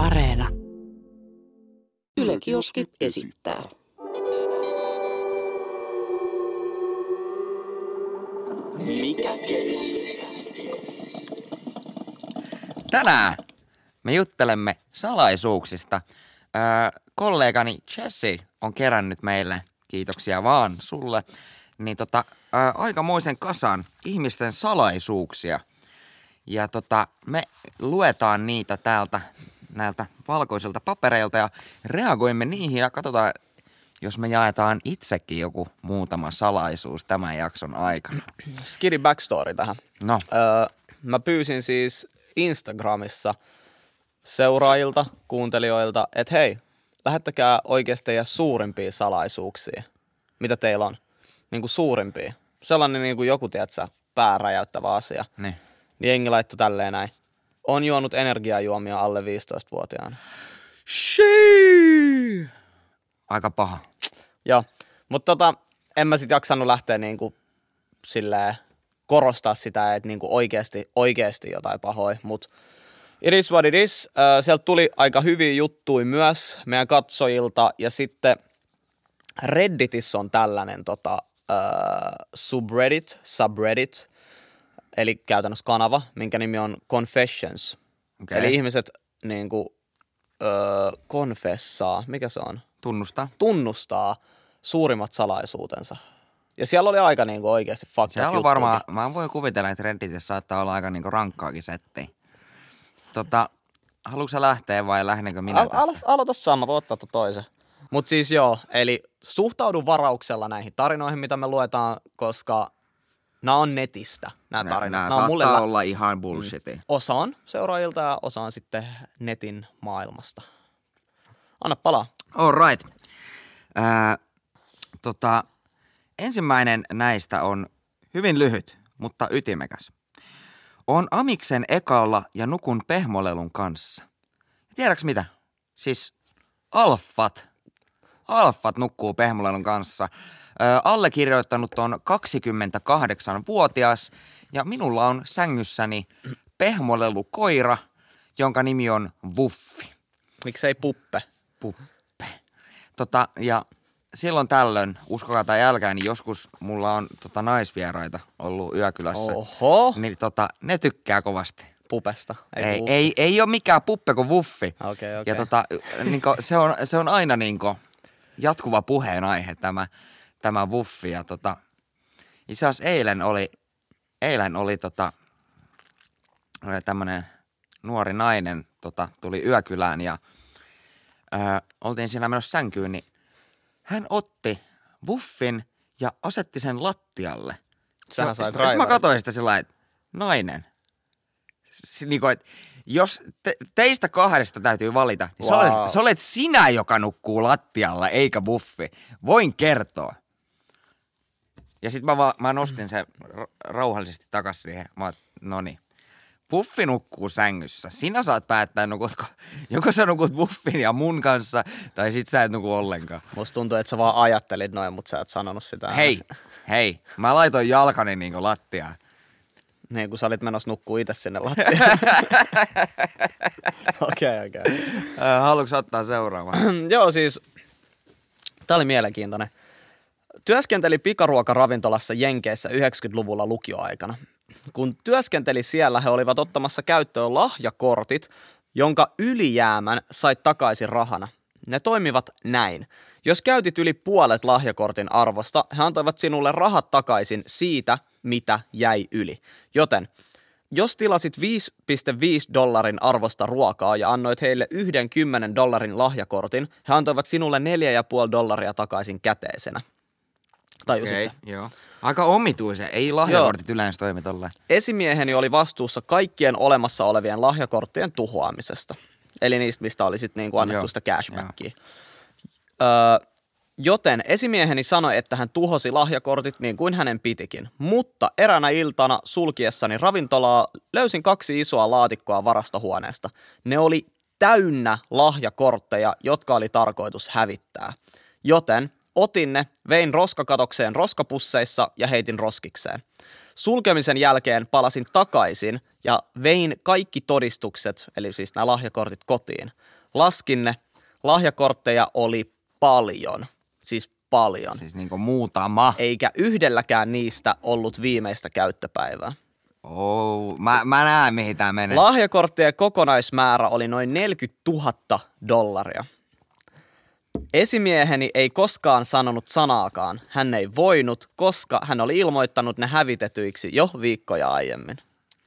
Areena. Yle Kioski esittää. Mikä keissi? Tänään me juttelemme salaisuuksista. Öö, kollegani Jesse on kerännyt meille, kiitoksia vaan sulle, niin tota, öö, aikamoisen kasan ihmisten salaisuuksia. Ja tota, me luetaan niitä täältä näiltä valkoisilta papereilta ja reagoimme niihin ja katsotaan, jos me jaetaan itsekin joku muutama salaisuus tämän jakson aikana. Skidi backstory tähän. No, Öö, mä pyysin siis Instagramissa seuraajilta, kuuntelijoilta, että hei, lähettäkää oikeasti teidän suurimpia salaisuuksia, mitä teillä on. Niin kuin suurimpia. Sellainen niin kuin joku, tiedätkö, pääräjäyttävä asia. niin. Niin jengi laittoi tälleen näin. On juonut energiajuomia alle 15-vuotiaana. Shii! Aika paha. Joo, mutta tota, en mä sit jaksanut lähteä niinku silleen korostaa sitä, että niinku oikeasti, oikeasti jotain pahoja, mutta it is what it is. Äh, sieltä tuli aika hyviä juttuja myös meidän katsojilta ja sitten Redditissä on tällainen tota, äh, subreddit, subreddit, eli käytännössä kanava, minkä nimi on Confessions. Okei. Eli ihmiset niinku, öö, konfessaa, mikä se on? Tunnusta. tunnustaa suurimmat salaisuutensa. Ja siellä oli aika niinku oikeasti fucked Siellä on varmaan, mä voin kuvitella, että Redditissä saattaa olla aika niinku rankkaakin setti. Tota, haluatko sä lähteä vai lähdenkö minä Al- tästä? alo- aloita sama, voi ottaa toisen. Mutta siis joo, eli suhtaudu varauksella näihin tarinoihin, mitä me luetaan, koska nämä on netistä, nämä tarinat. Nää Nää on mulle lä- olla ihan bullshitia. Osa on seuraajilta ja osa on sitten netin maailmasta. Anna palaa. All right. Ää, tota, ensimmäinen näistä on hyvin lyhyt, mutta ytimekäs. On Amiksen ekalla ja nukun pehmolelun kanssa. Ja tiedäks mitä? Siis alfat. Alfat nukkuu pehmolelun kanssa. Allekirjoittanut on 28-vuotias ja minulla on sängyssäni pehmolelu koira, jonka nimi on Wuffi. Miksei puppe? Puppe. Tota, ja silloin tällöin, uskokaa tai älkää, niin joskus mulla on tota, naisvieraita ollut yökylässä. Oho, Niin tota, ne tykkää kovasti. pupesta. Ei, ei, ei, ei ole mikään puppe kuin wuffi. Okei, Ja okei. tota, niinku, se, on, se on aina niinku jatkuva puheenaihe tämä, tämä wuffi. Ja tota, itse asiassa eilen oli, eilen oli tota, tämmöinen nuori nainen tota, tuli yökylään ja ö, oltiin siinä menossa sänkyyn, niin hän otti wuffin ja asetti sen lattialle. Sähän sait sit- sit mä katsoin sitä sillä että nainen. S- Niin kuin, että jos te, teistä kahdesta täytyy valita, niin wow. sä, olet, sä olet sinä, joka nukkuu lattialla, eikä buffi. Voin kertoa. Ja sitten mä, vaan- mä nostin sen ra- rauhallisesti takaisin siihen. Mä oon, no niin. Buffi nukkuu sängyssä. Sinä saat päättää, nukutko, joko sä nukut buffin ja mun kanssa, tai sit sä et nuku ollenkaan. Musta tuntuu, että sä vaan ajattelit noin, mutta sä et sanonut sitä. Hei, hei. Mä laitoin jalkani niinku lattiaan. Niin, kun sä olit menossa nukkuu itse sinne lattiaan. Okei, okei. Äh, haluatko ottaa seuraavan? Joo, siis tää oli mielenkiintoinen. Työskenteli pikaruokaravintolassa Jenkeissä 90-luvulla lukioaikana. Kun työskenteli siellä, he olivat ottamassa käyttöön lahjakortit, jonka ylijäämän sait takaisin rahana. Ne toimivat näin. Jos käytit yli puolet lahjakortin arvosta, he antoivat sinulle rahat takaisin siitä, mitä jäi yli. Joten jos tilasit 5,5 dollarin arvosta ruokaa ja annoit heille yhden 10 dollarin lahjakortin, he antoivat sinulle 4,5 dollaria takaisin käteisenä. Tajusit Okei, sä? joo. Aika omituisen. Ei lahjakortit yleensä toimi tolleen. Esimieheni oli vastuussa kaikkien olemassa olevien lahjakorttien tuhoamisesta. Eli niistä, mistä oli sitten niinku annettu Joo, sitä cashbackia. Öö, joten esimieheni sanoi, että hän tuhosi lahjakortit niin kuin hänen pitikin. Mutta eräänä iltana sulkiessani ravintolaa löysin kaksi isoa laatikkoa varastohuoneesta. Ne oli täynnä lahjakortteja, jotka oli tarkoitus hävittää. Joten Otin ne, vein roskakatokseen roskapusseissa ja heitin roskikseen. Sulkemisen jälkeen palasin takaisin ja vein kaikki todistukset, eli siis nämä lahjakortit kotiin. Laskin ne. Lahjakortteja oli paljon. Siis paljon. Siis niinku muutama. Eikä yhdelläkään niistä ollut viimeistä käyttöpäivää. Oh, mä, mä näen mihin tää menee. Lahjakorttien kokonaismäärä oli noin 40 000 dollaria. Esimieheni ei koskaan sanonut sanaakaan. Hän ei voinut, koska hän oli ilmoittanut ne hävitetyiksi jo viikkoja aiemmin.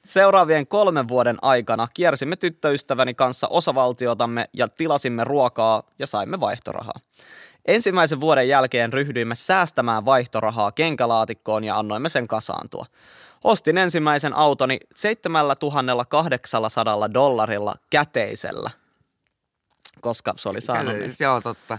Seuraavien kolmen vuoden aikana kiersimme tyttöystäväni kanssa osavaltiotamme ja tilasimme ruokaa ja saimme vaihtorahaa. Ensimmäisen vuoden jälkeen ryhdyimme säästämään vaihtorahaa kenkälaatikkoon ja annoimme sen kasaantua. Ostin ensimmäisen autoni 7800 dollarilla käteisellä, koska se oli niin- Joo, totta.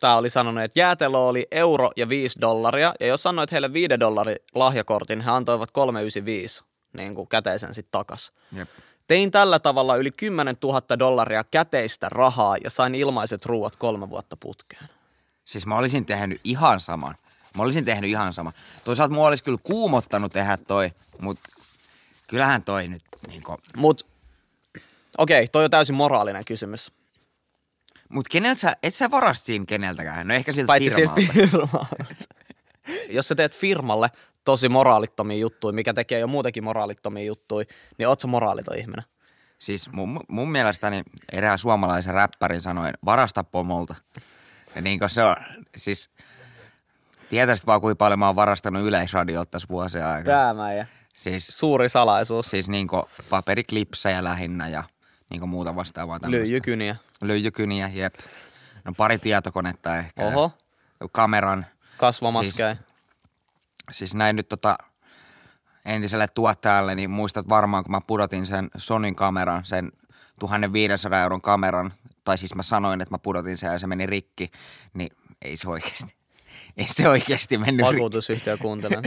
Tämä oli sanonut, että jäätelö oli euro ja 5 dollaria, ja jos annoit heille 5 dollari lahjakortin, he antoivat 395 niin kuin käteisen sitten takas. Jep. Tein tällä tavalla yli 10 000 dollaria käteistä rahaa ja sain ilmaiset ruuat kolme vuotta putkeen. Siis mä olisin tehnyt ihan saman. Mä olisin tehnyt ihan sama. Toisaalta mua olisi kyllä kuumottanut tehdä toi, mutta kyllähän toi nyt niinku... Mut okei, toi on täysin moraalinen kysymys. Mut keneltä sä, et sä varast siinä keneltäkään? No ehkä siltä Paitsi firmalta. firmalta. Jos sä teet firmalle tosi moraalittomia juttuja, mikä tekee jo muutenkin moraalittomia juttuja, niin oot sä moraaliton ihminen. Siis mun, mun mielestäni erään suomalaisen räppärin sanoin, varasta pomolta. Ja niin kuin se on, siis tietäisit vaan kuinka paljon mä oon varastanut yleisradiolta tässä vuosien aikana. Räämä ja Siis, suuri salaisuus. siis niin kuin paperiklipsejä lähinnä ja niin kuin muuta vastaavaa tämmöistä. Lyijykyniä. Lyijykyniä, jep. No pari tietokonetta ehkä. Oho. Kameran. Kasvamaskeja. Siis, siis näin nyt tota entiselle tuottajalle, niin muistat varmaan, kun mä pudotin sen Sonin kameran, sen 1500 euron kameran, tai siis mä sanoin, että mä pudotin sen ja se meni rikki, niin ei se oikeasti, ei se oikeasti mennyt. Vakuutusyhtiö kuuntelee.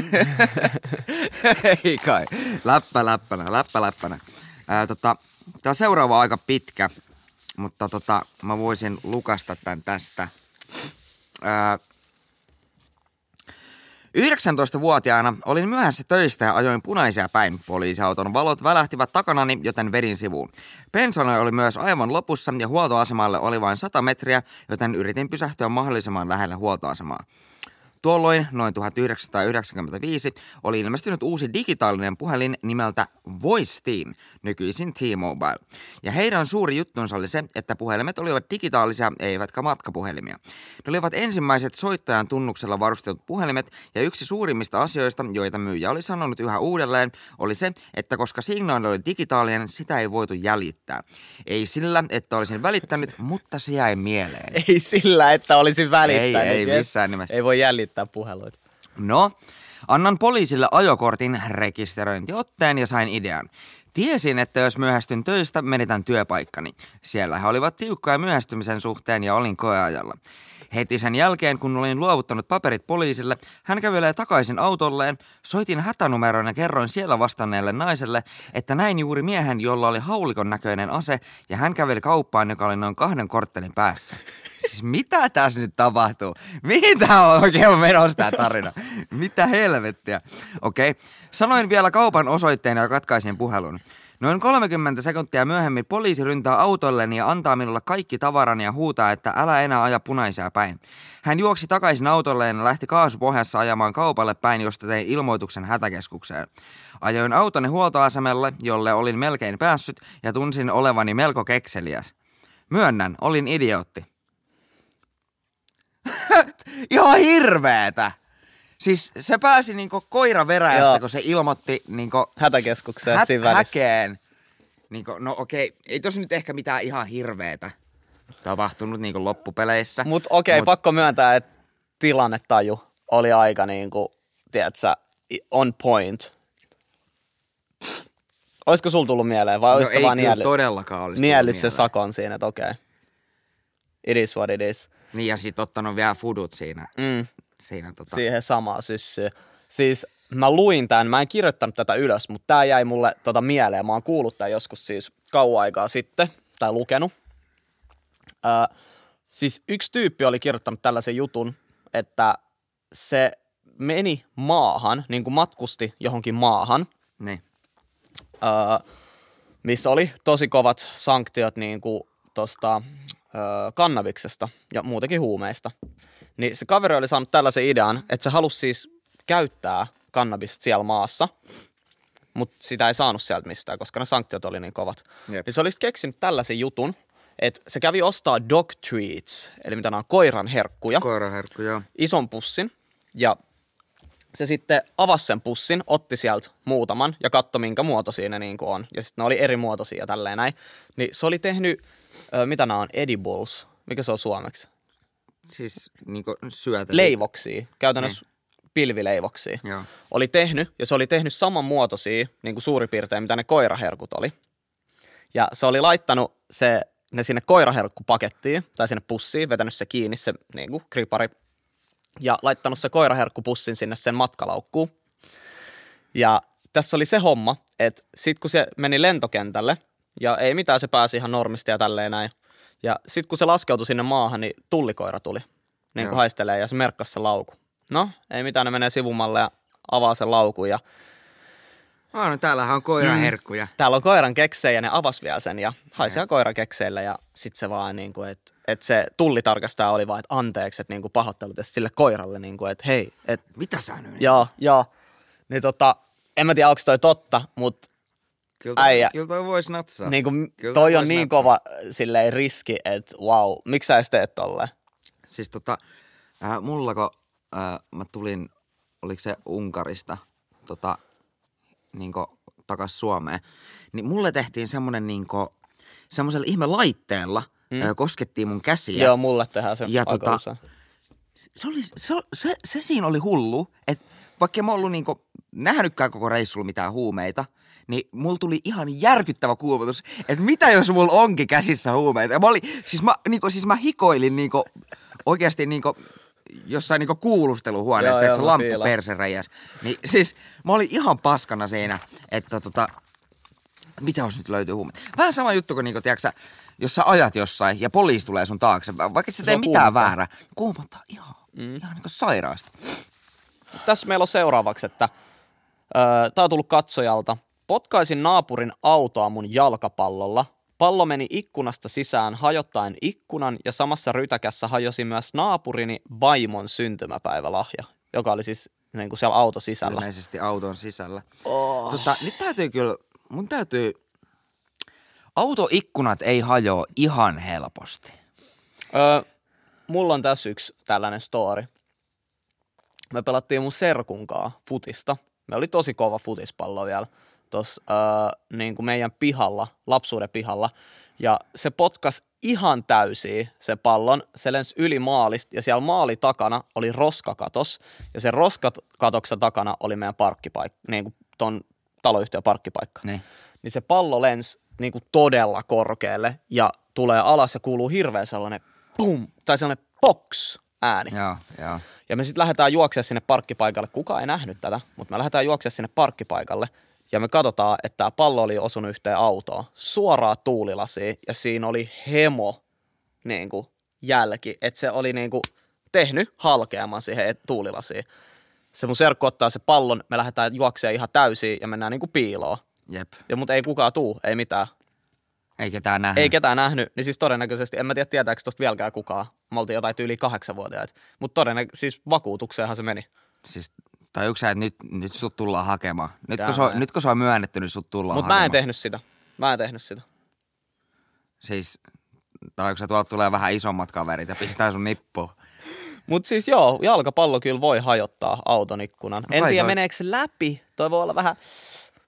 ei kai. Läppä läppänä, läppä läppänä. Ää, tota, on seuraava aika pitkä, mutta tota, mä voisin lukasta tämän tästä. Ää, 19-vuotiaana olin myöhässä töistä ja ajoin punaisia päin. Poliisiauton valot välähtivät takanani, joten vedin sivuun. Pensani oli myös aivan lopussa ja huoltoasemalle oli vain 100 metriä, joten yritin pysähtyä mahdollisimman lähellä huoltoasemaa. Tuolloin, noin 1995, oli ilmestynyt uusi digitaalinen puhelin nimeltä Voice Team, nykyisin T-Mobile. Ja heidän suuri juttunsa oli se, että puhelimet olivat digitaalisia, eivätkä matkapuhelimia. Ne olivat ensimmäiset soittajan tunnuksella varustetut puhelimet, ja yksi suurimmista asioista, joita myyjä oli sanonut yhä uudelleen, oli se, että koska signaali oli digitaalinen, sitä ei voitu jäljittää. Ei sillä, että olisin välittänyt, mutta se jäi mieleen. ei sillä, että olisin välittänyt. Ei, ei missään nimessä. Ei voi jäljittää puheluita. No, annan poliisille ajokortin, rekisteröintiotteen ja sain idean. Tiesin, että jos myöhästyn töistä, menetän työpaikkani. Siellä he olivat tiukkoja myöhästymisen suhteen ja olin koeajalla. Heti sen jälkeen, kun olin luovuttanut paperit poliisille, hän kävelee takaisin autolleen, soitin hätänumeroon ja kerroin siellä vastanneelle naiselle, että näin juuri miehen, jolla oli haulikon näköinen ase, ja hän käveli kauppaan, joka oli noin kahden korttelin päässä. Siis mitä tässä nyt tapahtuu? Tämä on oikein menossa tämä tarina? Mitä helvettiä? Okei, okay. sanoin vielä kaupan osoitteen ja katkaisin puhelun. Noin 30 sekuntia myöhemmin poliisi ryntää autolleni ja antaa minulle kaikki tavarani ja huutaa, että älä enää aja punaisia päin. Hän juoksi takaisin autolleen ja lähti kaasupohjassa ajamaan kaupalle päin, josta tein ilmoituksen hätäkeskukseen. Ajoin autoni huoltoasemalle, jolle olin melkein päässyt ja tunsin olevani melko kekseliäs. Myönnän, olin idiootti. Ihan hirveetä! Siis se pääsi niinku koira veräjästä, Joo. kun se ilmoitti niinku Hätäkeskukseen hä- siinä välissä. häkeen. Niinku, no okei, ei tos nyt ehkä mitään ihan hirveetä tapahtunut niinku loppupeleissä. Mutta okei, Mut- pakko myöntää, että tilannetaju oli aika niinku, tiedätkö, i- on point. Olisiko sul tullut mieleen vai no olisiko ei vaan kyllä todellakaan olisi niellyt tullut se mieleen. sakon siinä, että okei. It is what it is. Niin ja sit ottanut vielä fudut siinä. Mm, siinä tota. siihen samaa syssyä. Siis mä luin tämän, mä en kirjoittanut tätä ylös, mutta tämä jäi mulle tota mieleen. Mä oon kuullut tämän joskus siis kauan aikaa sitten, tai lukenut. Ää, siis yksi tyyppi oli kirjoittanut tällaisen jutun, että se meni maahan, niin kuin matkusti johonkin maahan, Niin. öö, missä oli tosi kovat sanktiot niin kuin tosta, öö, kannabiksesta ja muutenkin huumeista. Niin se kaveri oli saanut tällaisen idean, että se halusi siis käyttää kannabista siellä maassa, mutta sitä ei saanut sieltä mistään, koska ne sanktiot oli niin kovat. Jep. Niin se olisi keksinyt tällaisen jutun, että se kävi ostaa dog treats, eli mitä nämä on koiran herkkuja Koiraherkku, joo. ison pussin ja se sitten avasi sen pussin, otti sieltä muutaman ja katsoi minkä muoto siinä niin on. Ja sitten ne oli eri muotoisia ja tälleen näin. Niin se oli tehnyt, ö, mitä nämä on, edibles, mikä se on suomeksi? Siis niinku syötä. Leivoksia, käytännössä pilvileivoksia. Joo. Oli tehnyt, ja se oli tehnyt saman muotoisia, niin kuin suurin piirtein, mitä ne koiraherkut oli. Ja se oli laittanut se, ne sinne koiraherkkupakettiin, tai sinne pussiin, vetänyt se kiinni, se niin kuin kripari, ja laittanut se koiraherkkupussin sinne sen matkalaukkuun. Ja tässä oli se homma, että sit kun se meni lentokentälle, ja ei mitään, se pääsi ihan normisti ja tälleen näin. Ja sit kun se laskeutui sinne maahan, niin tullikoira tuli, niin kuin haistelee, ja se merkkasi se lauku. No, ei mitään, ne menee sivumalle ja avaa sen laukun, ja Ah, no täällähän on koiraherkkuja. täällä on koiran keksejä ja ne avas vielä sen ja haisi ihan koira kekseillä ja sit se vaan niinku, että et se tullitarkastaja oli vaan, että anteeksi, että niinku pahoittelut sille koiralle niinku, että hei, että Mitä sä nyt? joo, joo. Niin tota, en mä tiedä, onko toi totta, mutta Kyllä, toi, äijä. kyllä toi vois natsaa. niinku, Kyllä toi on vois niin natsaa. kova silleen riski, että wow, miksi sä edes teet tolleen? Siis tota, äh, mulla kun äh, mä tulin, oliko se Unkarista, tota, niinku, takas Suomeen, niin mulle tehtiin semmonen niinku, semmoisella ihme laitteella, mm. äh, koskettiin mun käsiä. Joo, mulle tehdään se Ja aika tota, usein. se, oli, se, se, se siinä oli hullu, että vaikka mä ollut niinku nähnytkään koko reissulla mitään huumeita, niin mulla tuli ihan järkyttävä kuumotus, että mitä jos mulla onkin käsissä huumeita. Ja mä, oli, siis mä, niinku, siis mä hikoilin niinku, oikeasti niinku, jossain niinku eikö joo, se lamppu persereijäs. Niin siis mä olin ihan paskana siinä, että tota, mitä jos nyt löytyy huumeita. Vähän sama juttu kuin niinku, tiiäksä, jos sä ajat jossain ja poliisi tulee sun taakse, vaikka sä Se tee on mitään väärää, kuumottaa ihan, mm. ihan niinku sairaasti. Tässä meillä on seuraavaksi, että öö, tämä on tullut katsojalta. Potkaisin naapurin autoa mun jalkapallolla. Pallo meni ikkunasta sisään hajottaen ikkunan ja samassa rytäkässä hajosi myös naapurini vaimon syntymäpäivälahja, joka oli siis niin kuin siellä auto sisällä. ilmeisesti auton sisällä. Oh. Tota, nyt täytyy kyllä, mun täytyy, autoikkunat ei hajoa ihan helposti. Öö, mulla on tässä yksi tällainen story. Me pelattiin mun serkunkaa futista. Me oli tosi kova futispallo vielä tuossa öö, niin kuin meidän pihalla, lapsuuden pihalla. Ja se potkas ihan täysiä se pallon. Se lensi yli maalista ja siellä maali takana oli roskakatos. Ja se roskakatoksen takana oli meidän parkkipaikka, niin kuin ton taloyhtiön parkkipaikka Niin. niin se pallo lensi niin kuin todella korkealle ja tulee alas ja kuuluu hirveä sellainen pum, tai sellainen box ääni. Ja, Joo, joo. ja me sitten lähdetään juoksemaan sinne parkkipaikalle. Kuka ei nähnyt tätä, mutta me lähdetään juoksemaan sinne parkkipaikalle ja me katsotaan, että tämä pallo oli osunut yhteen autoon. Suoraa tuulilasiin ja siinä oli hemo niin kuin, jälki, että se oli niin kuin, tehnyt halkeaman siihen tuulilasiin. Se mun serkku ottaa se pallon, me lähdetään juoksemaan ihan täysin ja mennään niin kuin piiloon. Jep. Ja mutta ei kukaan tuu, ei mitään. Ei ketään nähnyt. Ei ketään nähnyt, niin siis todennäköisesti, en mä tiedä tietääkö tosta vieläkään kukaan. Me oltiin jotain yli kahdeksanvuotiaita. Mutta todennäköisesti, siis vakuutukseenhan se meni. Siis, tai yksi että nyt, nyt sut tullaan hakemaan. Nyt Jaa, kun, se on, nyt kun se on myönnetty, niin sut tullaan Mutta hakemaan. mä en tehnyt sitä. Mä en tehnyt sitä. Siis, tai sä tuolta tulee vähän isommat kaverit ja pistää sun nippuun. Mutta siis joo, jalkapallo kyllä voi hajottaa auton ikkunan. No en se tiedä olisi- meneekö se läpi. Toi voi olla vähän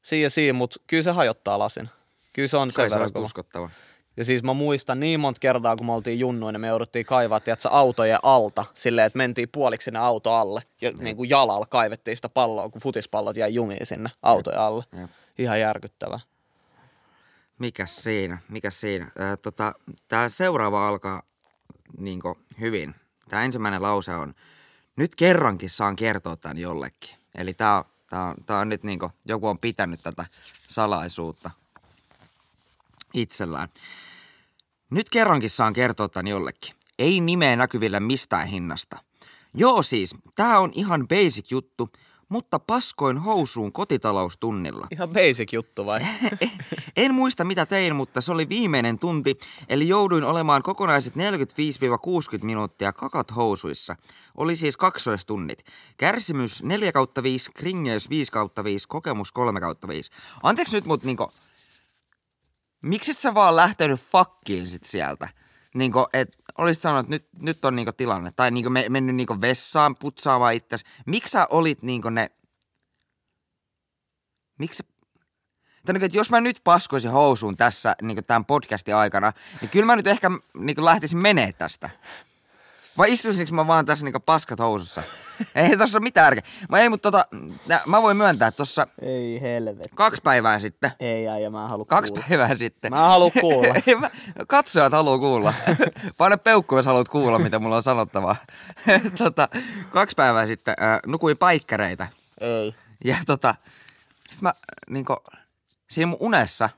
siinä ja siinä, mutta kyllä se hajottaa lasin. Kyllä se on sen se verran kova. uskottava. Ja siis mä muistan niin monta kertaa, kun me oltiin junnuina, me jouduttiin kaivaa, tiedätkö, autojen alta silleen, että mentiin puoliksi sinne auto alle ja niin kuin jalalla kaivettiin sitä palloa, kun futispallot jäi jumiin sinne autojen alle. Jep. Ihan järkyttävä. Mikäs siinä, mikäs siinä. Ö, tota, tää seuraava alkaa niinku hyvin. Tämä ensimmäinen lause on, nyt kerrankin saan kertoa tämän jollekin. Eli tää on, tää on, tää on nyt niinku, joku on pitänyt tätä salaisuutta itsellään. Nyt kerrankin saan kertoa tämän jollekin. Ei nimeä näkyville mistään hinnasta. Joo siis, tää on ihan basic juttu, mutta paskoin housuun kotitaloustunnilla. Ihan basic juttu vai? En muista mitä tein, mutta se oli viimeinen tunti, eli jouduin olemaan kokonaiset 45-60 minuuttia kakat housuissa. Oli siis kaksoistunnit. Kärsimys 4 kautta 5, kringeys 5 kautta 5, kokemus 3 kautta 5. Anteeksi nyt, mutta niinku, miksi sä vaan lähtenyt fakkiin sit sieltä? Niinku, et olisit sanonut, että nyt, nyt on niinku tilanne. Tai niinku me, mennyt niinku vessaan putsaamaan itses. Miksi sä olit niinku ne... Miksi tai niin, että jos mä nyt paskoisin housuun tässä niin tämän podcastin aikana, niin kyllä mä nyt ehkä niin lähtisin menee tästä. Vai istuisinko mä vaan tässä niin paskat housussa? ei tossa ole mitään järkeä. Mä, ei, mutta tota, mä voin myöntää, että tossa Ei helvet. kaksi päivää sitten, Ei ja mä en halua kaksi kuulla. päivää sitten. Mä en halua kuulla. Ei, mä- Katsojat haluaa kuulla. Paina peukku, jos haluat kuulla, mitä mulla on sanottavaa. tota, kaksi päivää sitten äh, nukuin paikkareita. Ei. Ja tota, sit mä niinku, siinä mun unessa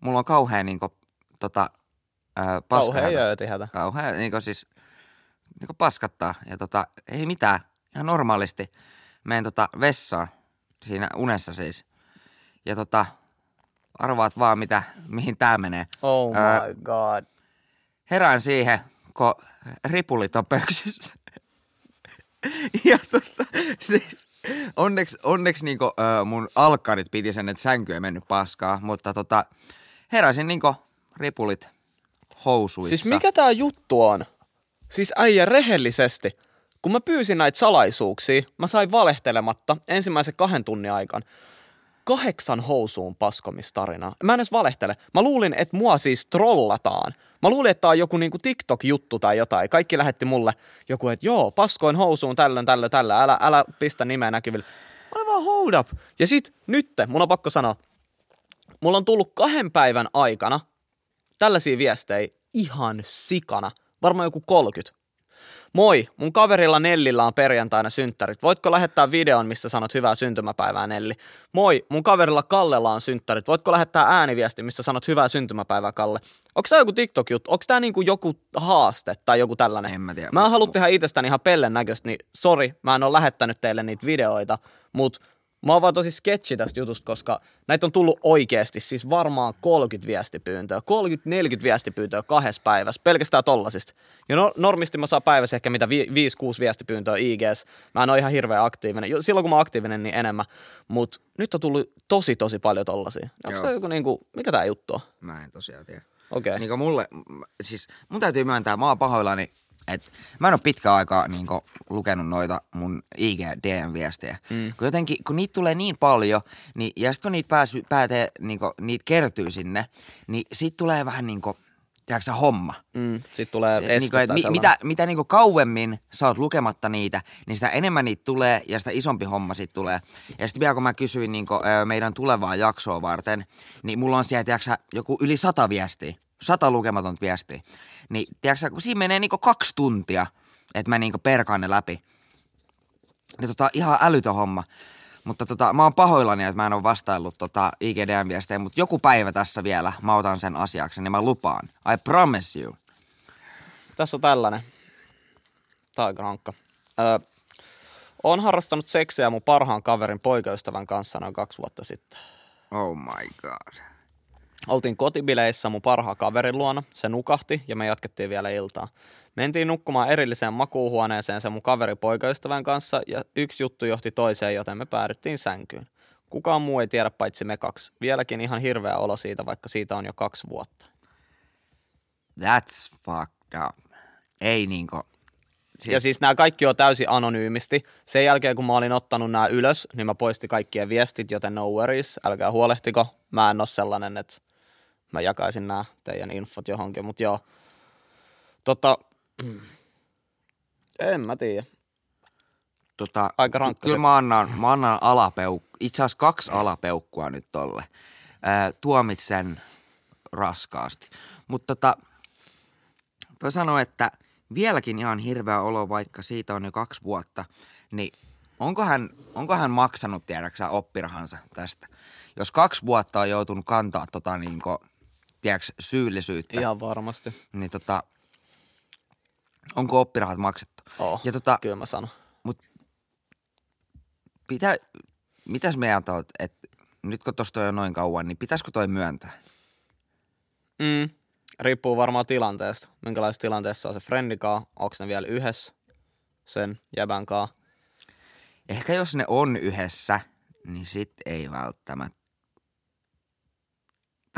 mulla on kauhean niinku, tota, ää, paska. Kauhea jöötihätä. Kauhean niinku siis, niinku paskattaa. Ja tota, ei mitään, ihan normaalisti. Menen tota vessaan, siinä unessa siis. Ja tota, arvaat vaan mitä, mihin tää menee. Oh my god. herään siihen, kun ripulit on pöksyssä. ja tota, siis, onneksi, onneksi niinku, ö, mun alkkarit piti sen, että sänky ei mennyt paskaa, mutta tota, heräsin niinku ripulit housuissa. Siis mikä tää juttu on? Siis äijä rehellisesti. Kun mä pyysin näitä salaisuuksia, mä sain valehtelematta ensimmäisen kahden tunnin aikaan kahdeksan housuun paskomistarinaa. Mä en edes valehtele. Mä luulin, että mua siis trollataan. Mä luulin, että tää on joku niinku TikTok-juttu tai jotain. Kaikki lähetti mulle joku, että joo, paskoin housuun tällöin, tällöin, tällä. Älä, älä pistä nimeä näkyville. Mä olin vaan hold up. Ja sit nyt, mun on pakko sanoa, mulla on tullut kahden päivän aikana tällaisia viestejä ihan sikana. Varmaan joku 30. Moi, mun kaverilla Nellillä on perjantaina synttärit. Voitko lähettää videon, missä sanot hyvää syntymäpäivää Nelli? Moi, mun kaverilla Kallella on synttärit. Voitko lähettää ääniviesti, missä sanot hyvää syntymäpäivää Kalle? Onko tää joku TikTok-juttu? Onko tää niinku joku haaste tai joku tällainen? En mä tiedä. Mä en halua tehdä itsestäni ihan pellen näköistä, niin sori, mä en ole lähettänyt teille niitä videoita, mutta mä oon vaan tosi sketchi tästä jutusta, koska näitä on tullut oikeasti siis varmaan 30 viestipyyntöä, 30-40 viestipyyntöä kahdessa päivässä, pelkästään tollasista. Ja no, normisti mä saan päivässä ehkä mitä 5-6 viestipyyntöä IGS. Mä en ole ihan hirveän aktiivinen. Silloin kun mä oon aktiivinen, niin enemmän. Mutta nyt on tullut tosi tosi paljon tollasia. Onko joku niinku, mikä tää juttu on? Mä en tosiaan tiedä. Okei. Okay. Niin mulle, siis mun täytyy myöntää, mä oon pahoillani, että mä en ole pitkä aikaa niin lukenut noita mun IG DM-viestejä. Mm. Kun jotenkin, kun niitä tulee niin paljon, niin, ja sitten kun niitä pääsy, päätee, niin kuin, niitä kertyy sinne, niin sit tulee vähän niin kuin, tiedätkö homma. Mm, Sitten tulee Se, niin kuin, tai mi, mitä mitä niin kuin kauemmin sä oot lukematta niitä, niin sitä enemmän niitä tulee ja sitä isompi homma siitä tulee. Ja sitten vielä kun mä kysyin niin kuin, meidän tulevaa jaksoa varten, niin mulla on siellä tiedätkö, joku yli sata viestiä, sata lukematonta viestiä. Niin tiedätkö, kun siinä menee niin kuin kaksi tuntia, että mä niin kuin perkaan ne läpi. Niin tota, ihan älytön homma. Mutta tota, mä oon pahoillani, että mä en ole vastaillut tota IGDM-viestejä, mutta joku päivä tässä vielä mä otan sen asiaksi, niin mä lupaan. I promise you. Tässä on tällainen. Tää on aika rankka. Öö, harrastanut seksiä mun parhaan kaverin poikaystävän kanssa noin kaksi vuotta sitten. Oh my god. Oltiin kotibileissä mun parhaan kaverin luona, se nukahti ja me jatkettiin vielä iltaa. Mentiin nukkumaan erilliseen makuuhuoneeseen sen mun kaveri poikaystävän kanssa ja yksi juttu johti toiseen, joten me päädyttiin sänkyyn. Kukaan muu ei tiedä paitsi me kaksi. Vieläkin ihan hirveä olo siitä, vaikka siitä on jo kaksi vuotta. That's fucked up. Ei niinku... Siis... Ja siis nämä kaikki on täysin anonyymisti. Sen jälkeen, kun mä olin ottanut nämä ylös, niin mä poistin kaikkien viestit, joten no worries, älkää huolehtiko. Mä en ole sellainen, että mä jakaisin nämä teidän infot johonkin, mutta joo. Tota, en mä tiedä. Tota, Aika rankka Kyllä se. mä annan, mä annan alapeuk, itse asiassa kaksi alapeukkua nyt tolle. Ää, tuomitsen raskaasti. Mutta tota, toi sanoo, että vieläkin ihan hirveä olo, vaikka siitä on jo kaksi vuotta, niin onko hän, onko hän maksanut, tiedäksä, oppirahansa tästä? Jos kaksi vuotta on joutunut kantaa tota niinku, tiedäks, syyllisyyttä, Ihan varmasti. niin tota, onko oppirahat maksettu? Oh, Ja tota, kyllä mä sanon. pitä, mitäs mieltä oot, että nyt kun tosta on jo noin kauan, niin pitäisikö toi myöntää? Mm. Riippuu varmaan tilanteesta. Minkälaisessa tilanteessa on se friendikaa, onko ne vielä yhdessä sen jäbän kaa. Ehkä jos ne on yhdessä, niin sit ei välttämättä.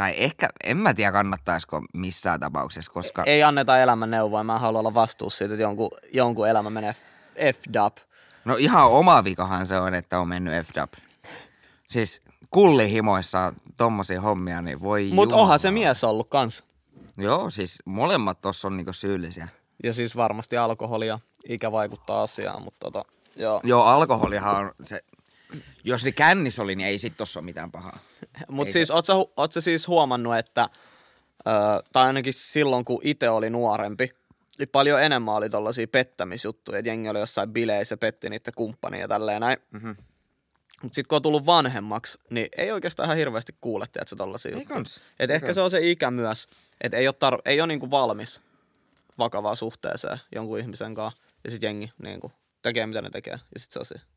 Tai ehkä, en mä tiedä kannattaisiko missään tapauksessa, koska... Ei anneta elämän neuvoa, mä en halua olla vastuussa siitä, että jonkun, jonkun elämä menee f-dub. No ihan oma vikahan se on, että on mennyt FDAP. Siis kullihimoissa tommosia hommia, niin voi Mutta onhan se mies ollut kans. Joo, siis molemmat tossa on niinku syyllisiä. Ja siis varmasti alkoholi ja ikä vaikuttaa asiaan, mutta tota, joo. Joo, alkoholihan on se... Jos se kännis oli, niin ei sit tossa ole mitään pahaa. Mutta Ei siis, se- oot sä, hu- oot sä siis huomannut, että, ö, tai ainakin silloin, kun itse oli nuorempi, niin paljon enemmän oli tollasia pettämisjuttuja, että jengi oli jossain bileissä, petti niiden kumppania ja tälleen näin. Mhm. Mutta sitten kun on tullut vanhemmaksi, niin ei oikeastaan ihan hirveästi kuule, että tollasia Ei juttuja. kans. Et Ei ehkä kans. se on se ikä myös, että ei ole, tar- ei ole niinku valmis vakavaan suhteeseen jonkun ihmisen kanssa. Ja sitten jengi niinku tekee mitä ne tekee. Ja sitten se on siinä.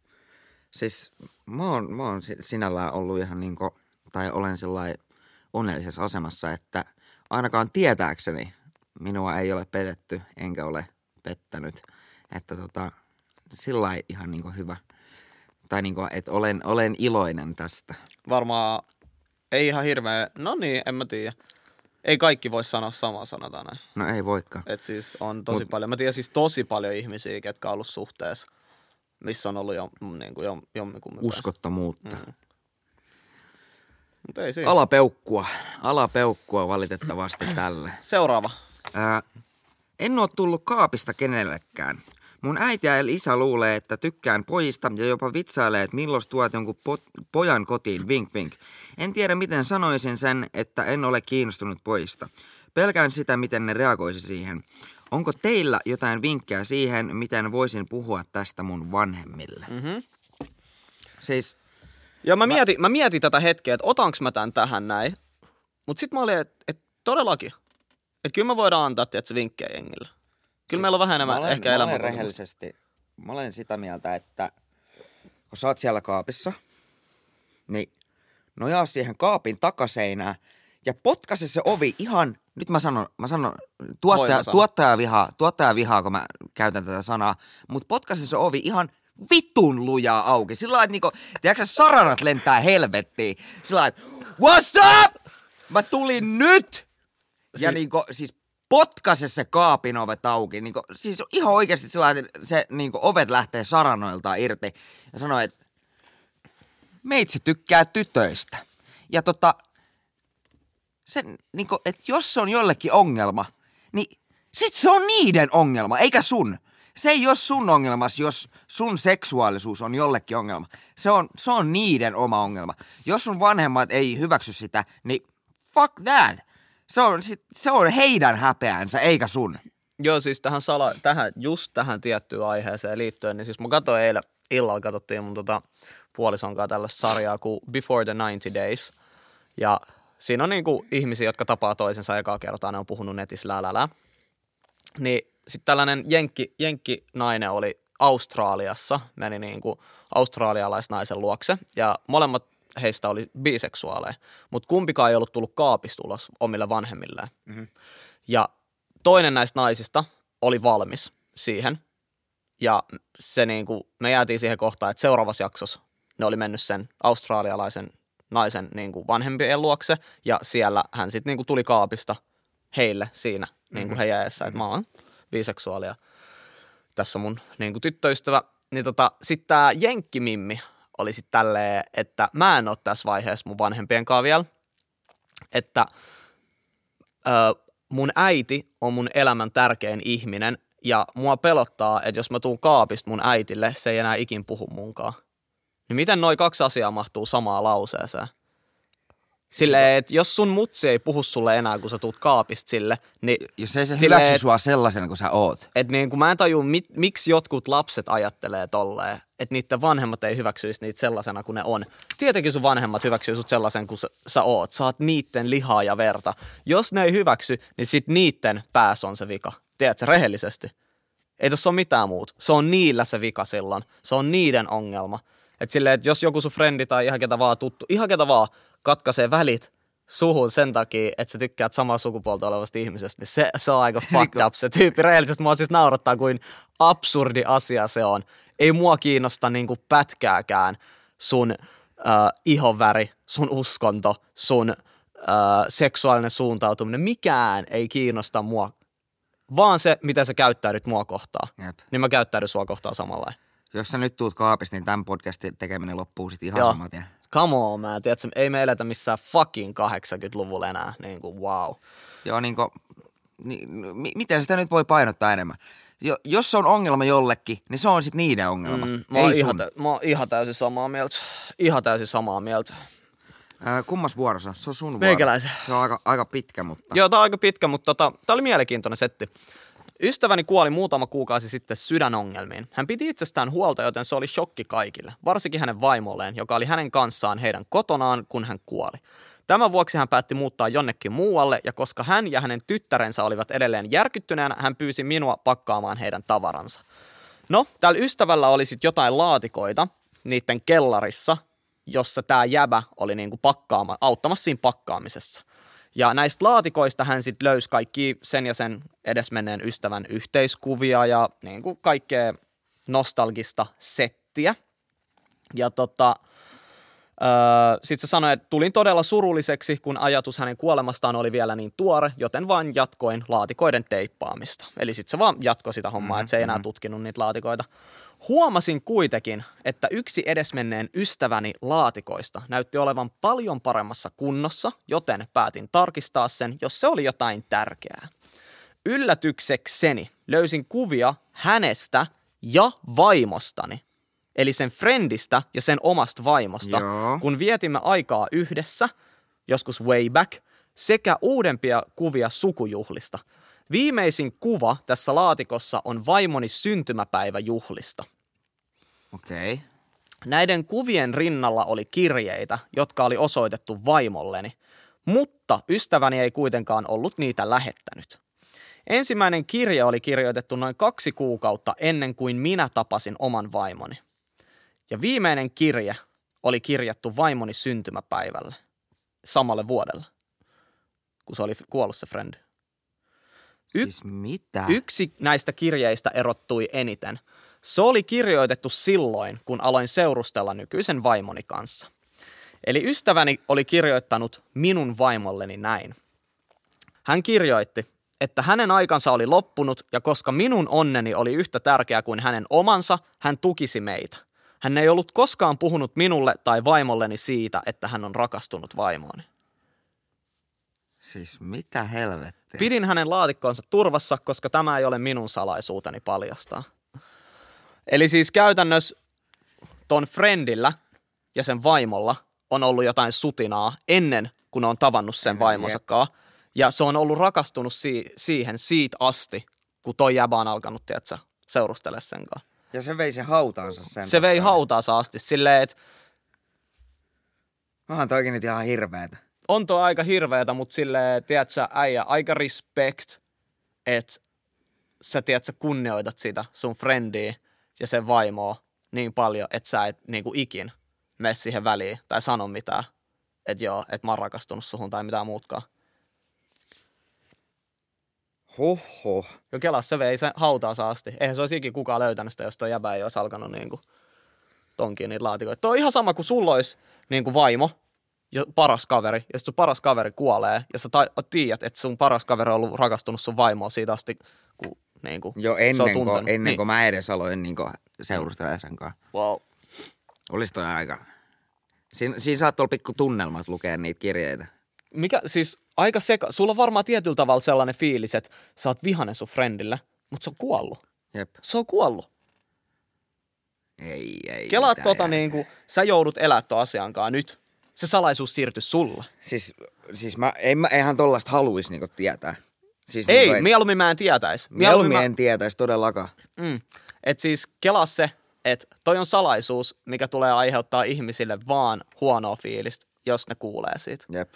Siis mä oon, mä oon si- sinällään ollut ihan niinku, tai olen sellainen onnellisessa asemassa, että ainakaan tietääkseni minua ei ole petetty, enkä ole pettänyt. Että tota, sillä ihan niinku hyvä. Tai niinku, että olen, olen iloinen tästä. Varmaan ei ihan hirveä, no niin, en mä tiedä. Ei kaikki voi sanoa samaa sanotaan näin. No ei voikaan. Et siis on tosi Mut- paljon, mä tiedän siis tosi paljon ihmisiä, ketkä on ollut suhteessa, missä on ollut jo, niin kuin, jo, jommikummin. Uskottomuutta. Mm. Mutta ei siinä. Alapeukkua. Alapeukkua valitettavasti tälle. Seuraava. Ää, en oo tullut kaapista kenellekään. Mun äiti ja isä luulee, että tykkään pojista ja jopa vitsailee, että milloin tuot jonkun po- pojan kotiin, vink vink. En tiedä miten sanoisin sen, että en ole kiinnostunut pojista. Pelkään sitä, miten ne reagoisi siihen. Onko teillä jotain vinkkejä siihen, miten voisin puhua tästä mun vanhemmille? Mm-hmm. Siis, Ja mä mietin, mä mietin tätä hetkeä, että otanko mä tän tähän näin. Mut sit mä olin, että et todellakin. Että kyllä me voidaan antaa tietysti vinkkejä jengille. Kyllä meillä on vähän enemmän mä olen, ehkä mä olen elämän rehellisesti, mä olen sitä mieltä, että kun sä oot siellä kaapissa, niin nojaa siihen kaapin takaseinään ja potkaise se ovi ihan, nyt mä sanon, mä sanon, tuottaja, tuottaja vihaa, tuottaja vihaa, kun mä käytän tätä sanaa, mutta potkaise se ovi ihan vitun lujaa auki. Sillä lailla, että niinku, tiedätkö saranat lentää helvettiin. Sillä lailla, että what's up? Mä tulin nyt! Ja Si- niinku, siis potkaise se kaapin ovet auki. Niinku, siis ihan oikeasti sillä lailla, että se niinku, ovet lähtee saranoiltaan irti. Ja sanoo, että meitsi tykkää tytöistä. Ja tota, se, niinku, että jos se on jollekin ongelma, niin sit se on niiden ongelma, eikä sun. Se ei ole sun ongelmas, jos sun seksuaalisuus on jollekin ongelma. Se on, se on niiden oma ongelma. Jos sun vanhemmat ei hyväksy sitä, niin fuck that. Se on, se on heidän häpeänsä, eikä sun. Joo, siis tähän, sala, tähän, just tähän tiettyyn aiheeseen liittyen, niin siis mä katsoin eilen illalla, katsottiin mun tota puolison kanssa tällaista sarjaa kuin Before the 90 Days. Ja siinä on niinku ihmisiä, jotka tapaa toisensa ekaa kertaa, ne on puhunut netissä lälälä. Niin sitten tällainen jenkki, jenkki nainen oli Australiassa, meni niinku australialaisnaisen luokse ja molemmat heistä oli biseksuaaleja, mutta kumpikaan ei ollut tullut kaapista ulos omille vanhemmilleen. Mm-hmm. Ja toinen näistä naisista oli valmis siihen ja se niinku, me jäätiin siihen kohtaan, että seuraavassa jaksossa ne oli mennyt sen australialaisen naisen niinku vanhempien luokse ja siellä hän sitten niinku tuli kaapista heille siinä niinku heidän edessä, että mä oon biseksuaali ja tässä on mun niinku tyttöystävä. Niin tota, sitten tää Jenkkimimmi oli sitten tälleen, että mä en oo tässä vaiheessa mun vanhempien kanssa vielä, että ö, mun äiti on mun elämän tärkein ihminen ja mua pelottaa, että jos mä tuun kaapista mun äitille, se ei enää ikin puhu munkaan. Niin miten noi kaksi asiaa mahtuu samaan lauseeseen? Silleen, että jos sun mutsi ei puhu sulle enää, kun sä tuut kaapista sille, niin Jos ei se Silleen, hyväksy et- sua sellaisena kuin sä oot. et niin kun mä en tajua, mit, miksi jotkut lapset ajattelee tolleen, että niiden vanhemmat ei hyväksyisi niitä sellaisena kuin ne on. Tietenkin sun vanhemmat hyväksyy sut sellaisen kuin sä, sä oot. Sä oot niitten lihaa ja verta. Jos ne ei hyväksy, niin sit niitten päässä on se vika. Tiedätkö, rehellisesti. Ei tossa ole mitään muuta. Se on niillä se vika silloin. Se on niiden ongelma. Että silleen, että jos joku sun frendi tai ihan ketä vaan tuttu, ihan ketä vaan katkaisee välit suhun sen takia, että sä tykkäät samaa sukupuolta olevasta ihmisestä, niin se, se on aika fucked up. Se tyyppi rehellisesti mua siis naurattaa, kuin absurdi asia se on. Ei mua kiinnosta niinku pätkääkään sun äh, ihonväri, sun uskonto, sun äh, seksuaalinen suuntautuminen. Mikään ei kiinnosta mua, vaan se, miten sä käyttäydyt mua kohtaan. Jep. Niin mä käyttäydyn sua kohtaan samalla. Jos sä nyt tuut kaapista, niin tämän podcastin tekeminen loppuu sitten ihan Joo. saman tien. Come on, man. Tiedätkö, ei me eletä missään fucking 80-luvulla enää. Niin kuin, wow. Joo, niin kuin, niin, mi- miten sitä nyt voi painottaa enemmän? Jo, jos se on ongelma jollekin, niin se on sitten niiden ongelma. Mm, mä, oon ei ihan, sun. tä- mä oon ihan täysin samaa mieltä. Ihan täysin samaa mieltä. Äh, kummas vuoro se on? Se on sun vuoro. Meikäläisen. Se on aika, aika pitkä, mutta... Joo, tää on aika pitkä, mutta tota, tää oli mielenkiintoinen setti. Ystäväni kuoli muutama kuukausi sitten sydänongelmiin. Hän piti itsestään huolta, joten se oli shokki kaikille, varsinkin hänen vaimolleen, joka oli hänen kanssaan heidän kotonaan, kun hän kuoli. Tämän vuoksi hän päätti muuttaa jonnekin muualle, ja koska hän ja hänen tyttärensä olivat edelleen järkyttyneenä, hän pyysi minua pakkaamaan heidän tavaransa. No, täällä ystävällä oli sitten jotain laatikoita niiden kellarissa, jossa tämä jäbä oli niinku pakkaama, auttamassa siinä pakkaamisessa. Ja näistä laatikoista hän sitten löysi kaikki sen ja sen edesmenneen ystävän yhteiskuvia ja niinku kaikkea nostalgista settiä. Ja tota, sitten se sanoi, että tulin todella surulliseksi, kun ajatus hänen kuolemastaan oli vielä niin tuore, joten vain jatkoin laatikoiden teippaamista. Eli sitten se vaan jatkoi sitä hommaa, että se ei enää tutkinut niitä laatikoita. Huomasin kuitenkin, että yksi edesmenneen ystäväni laatikoista näytti olevan paljon paremmassa kunnossa, joten päätin tarkistaa sen, jos se oli jotain tärkeää. Yllätyksekseni löysin kuvia hänestä ja vaimostani, eli sen friendistä ja sen omasta vaimosta, Joo. kun vietimme aikaa yhdessä, joskus way back, sekä uudempia kuvia sukujuhlista. Viimeisin kuva tässä laatikossa on vaimoni syntymäpäiväjuhlista. Okei. Okay. Näiden kuvien rinnalla oli kirjeitä, jotka oli osoitettu vaimolleni, mutta ystäväni ei kuitenkaan ollut niitä lähettänyt. Ensimmäinen kirje oli kirjoitettu noin kaksi kuukautta ennen kuin minä tapasin oman vaimoni. Ja viimeinen kirje oli kirjattu vaimoni syntymäpäivälle, samalle vuodelle, kun se oli kuollut se frendi. Y- Siis mitä? Yksi näistä kirjeistä erottui eniten. Se oli kirjoitettu silloin, kun aloin seurustella nykyisen vaimoni kanssa. Eli ystäväni oli kirjoittanut minun vaimolleni näin. Hän kirjoitti, että hänen aikansa oli loppunut ja koska minun onneni oli yhtä tärkeä kuin hänen omansa, hän tukisi meitä. Hän ei ollut koskaan puhunut minulle tai vaimolleni siitä, että hän on rakastunut vaimooni. Siis mitä helvettiä? Pidin hänen laatikkoonsa turvassa, koska tämä ei ole minun salaisuuteni paljastaa. Eli siis käytännössä ton friendillä ja sen vaimolla on ollut jotain sutinaa ennen kuin on tavannut sen vaimonsakaan. Ja se on ollut rakastunut si- siihen siitä asti, kun toi jäbä on alkanut, tiedätkö, seurustele sen kanssa. Ja se vei sen hautaansa sen Se vei hautaansa asti silleen, että Onhan toikin nyt ihan hirveetä. on tuo aika hirveetä, mutta silleen, tiedätkö, äijä, aika respect, että sä, tiedätkö, kunnioitat sitä sun friendiä ja sen vaimoa niin paljon, että sä et niinku ikin mene siihen väliin tai sano mitään, että joo, että mä oon rakastunut suhun tai mitään muutkaan. Hoho. Jo kelas se vei sen hautaansa asti. Eihän se olisi ikin kukaan löytänyt sitä, jos toi jäbä ei olisi alkanut niinku tonkiin niitä laatikoita. Toi on ihan sama kuin sulla olisi niinku vaimo ja paras kaveri, ja sun paras kaveri kuolee, ja sä ta- tiedät, että sun paras kaveri on ollut rakastunut sun vaimoon siitä asti, kun niinku, Jo se on ennen, kuin, ennen niin. kuin mä edes aloin niin seurustelemaan sen kanssa. Wow. Olisi toi aika... Siin, siinä saattoi olla pikku tunnelmat lukea niitä kirjeitä. Mikä, siis aika seka, sulla on varmaan tietyllä tavalla sellainen fiilis, että sä oot vihanen sun friendille, mutta se on kuollut. Jep. Se on kuollut. Ei, ei. Kelaat tota niin kuin, sä joudut elää ton asiankaan nyt. Se salaisuus siirtyi sulle. Siis, siis mä, en, mä, eihän tollasta haluis niinku tietää. Siis Ei, niinku, et- mieluummin mä en tietäisi. mieluummin mä- en tietäisi todellakaan. Mm. Et siis kelaa se, että toi on salaisuus, mikä tulee aiheuttaa ihmisille vaan huonoa fiilistä, jos ne kuulee siitä. Jep.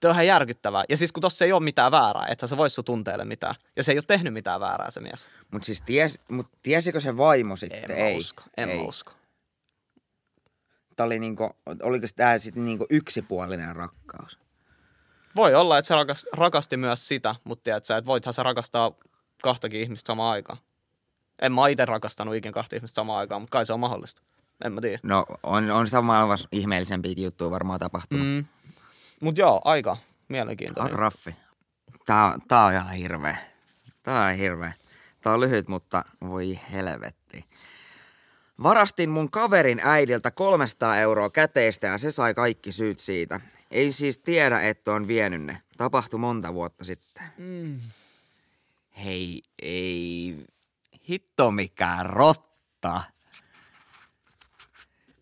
Toi on ihan järkyttävää. Ja siis kun tossa ei ole mitään väärää, että se voisi sun tunteille mitään. Ja se ei ole tehnyt mitään väärää se mies. Mut siis ties, mut tiesikö se vaimo sitten? En mä ei. usko. En ei. mä usko. että oli niinku, oliko tämä sitten niinku yksipuolinen rakkaus? Voi olla, että se rakas, rakasti myös sitä, mutta tiedät sä, että voithan sä rakastaa kahtakin ihmistä samaan aikaan. En mä itse rakastanut ikinä kahta ihmistä samaan aikaan, mutta kai se on mahdollista. En mä tiedä. No on, on sitä maailmassa ihmeellisempiäkin juttuja varmaan tapahtunut. Mm. Mut joo, aika mielenkiintoinen. Raffi. Tää, tää on ihan hirveä. Tää on hirveä. Tää on lyhyt, mutta voi helvetti. Varastin mun kaverin äidiltä 300 euroa käteistä ja se sai kaikki syyt siitä. Ei siis tiedä, että on vienyt ne. Tapahtui monta vuotta sitten. Mm. Hei, ei hitto mikään rotta.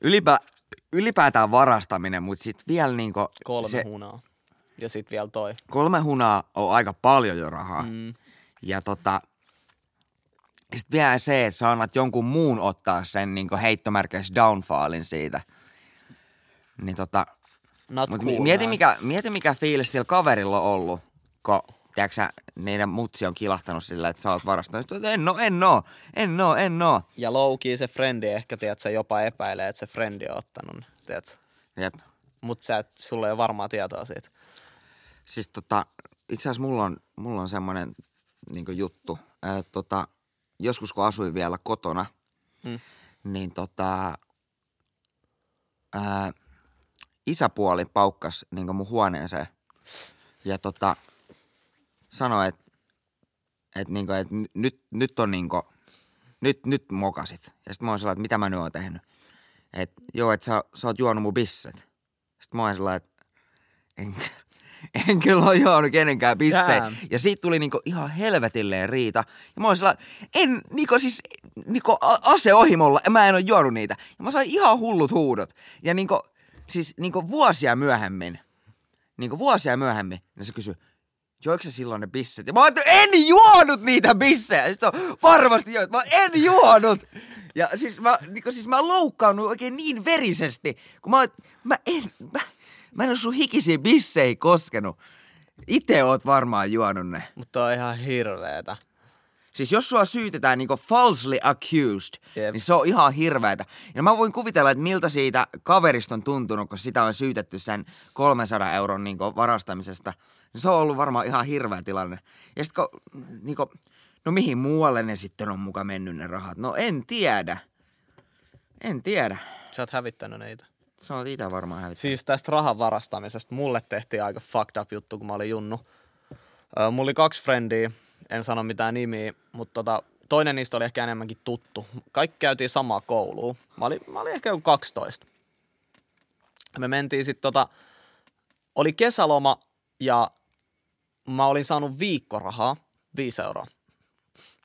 Ylipä, ylipäätään varastaminen, mutta sit vielä niinku... Kolme se, hunaa. Ja sit vielä toi. kolme hunaa on aika paljon jo rahaa. Mm. Ja tota, sitten vielä se, että sä annat jonkun muun ottaa sen niin heittomerkeissä downfallin siitä. Niin tota, Not mut cool, mi- mieti, mikä, mieti mikä fiilis sillä kaverilla on ollut, kun tiedätkö, niiden mutsi on kilahtanut sillä, että sä oot varastanut. Sitten, että en oo, en oo, en oo, en oo. Ja loukii se frendi ehkä, tiedät, sä jopa epäilee, että se frendi on ottanut, ne, tiedät. Jep. Mut sä et, sulla ei ole varmaa tietoa siitä. Siis tota, itse asiassa mulla on, mulla on semmoinen niin juttu. Ää, tota, joskus kun asuin vielä kotona, Mm. niin tota, ää, isäpuoli paukkas niin mun huoneeseen. Ja tota, sanoi, että et, niin et nyt, nyt on niin nyt, nyt mokasit. Ja sitten mä oon sellainen, että mitä mä nyt oon tehnyt. Että joo, että sä, sä oot juonut mun bisset. Sitten mä oon sellainen, että en, en kyllä ole juonut kenenkään bissejä. Damn. Ja siitä tuli niinku ihan helvetilleen riita. Ja mä olin sellainen, en, niinku siis, niinku ase ohimolla, mä en ole juonut niitä. Ja mä sain ihan hullut huudot. Ja niinku, siis niinku vuosia myöhemmin, niinku vuosia myöhemmin, niin se kysyi, joiko sä silloin ne bisset? Ja mä oon, en juonut niitä bissejä. Ja sit on varmasti joit. Mä en juonut. Ja siis mä, niinku, siis mä loukkaannut oikein niin verisesti, kun mä, mä en, mä, mä en oo sun hikisiä bissejä koskenut. Itse oot varmaan juonut ne. Mutta on ihan hirveetä. Siis jos sua syytetään niinku falsely accused, Jep. niin se on ihan hirveätä. Ja mä voin kuvitella, että miltä siitä kaverista on tuntunut, kun sitä on syytetty sen 300 euron niinku varastamisesta. Niin se on ollut varmaan ihan hirveä tilanne. Ja sitten kun, niinku, no mihin muualle ne sitten on muka mennyt ne rahat? No en tiedä. En tiedä. Sä oot hävittänyt niitä. Sä oot itä varmaan hävittänyt. Siis tästä rahan varastamisesta mulle tehtiin aika fucked up juttu, kun mä olin junnu. Mulla oli kaksi frendiä, en sano mitään nimiä, mutta tota, toinen niistä oli ehkä enemmänkin tuttu. Kaikki käytiin samaa koulua. Mä olin, mä olin ehkä joku 12. Me mentiin sitten tota, oli kesäloma ja mä olin saanut viikkorahaa, 5 euroa.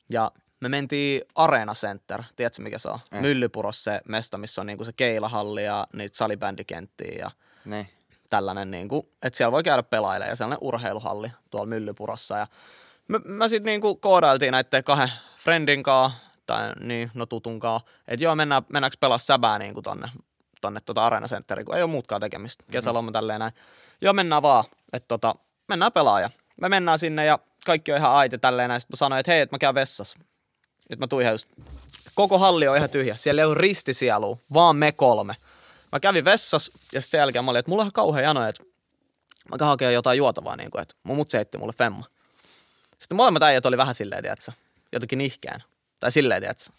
Ja me mentiin Arena Center, tiedätkö mikä se on? Eh. Myllypurossa se mesta, missä on niinku se keilahalli ja niitä salibändikenttiä ja Ne. tällainen, niinku, että siellä voi käydä pelailemaan ja sellainen urheiluhalli tuolla Myllypurossa. Ja me, me sitten niinku koodailtiin näiden kahden friendin kaa, tai niin, no tutun että joo, mennään, mennäänkö pelaa säbää niinku tonne, tonne tota Arena Centeriin, kun ei ole muutkaan tekemistä. Kesäloma tälleen näin. Joo, mennään vaan, että tota, mennään pelaaja. Me mennään sinne ja kaikki on ihan aite tälleen näin. Sitten mä sanoin, että hei, että mä käyn vessassa. Nyt mä tuin ihan just. Koko halli on ihan tyhjä. Siellä ei ole ristisielua, vaan me kolme. Mä kävin vessassa ja sitten sen jälkeen mä olin, että mulla on ihan kauhean jano, että mä käyn hakemaan jotain juotavaa, niin kuin, että mun mut heitti mulle femma. Sitten molemmat äijät oli vähän silleen, tiedätkö, jotenkin nihkeän. Tai silleen, tiedätkö,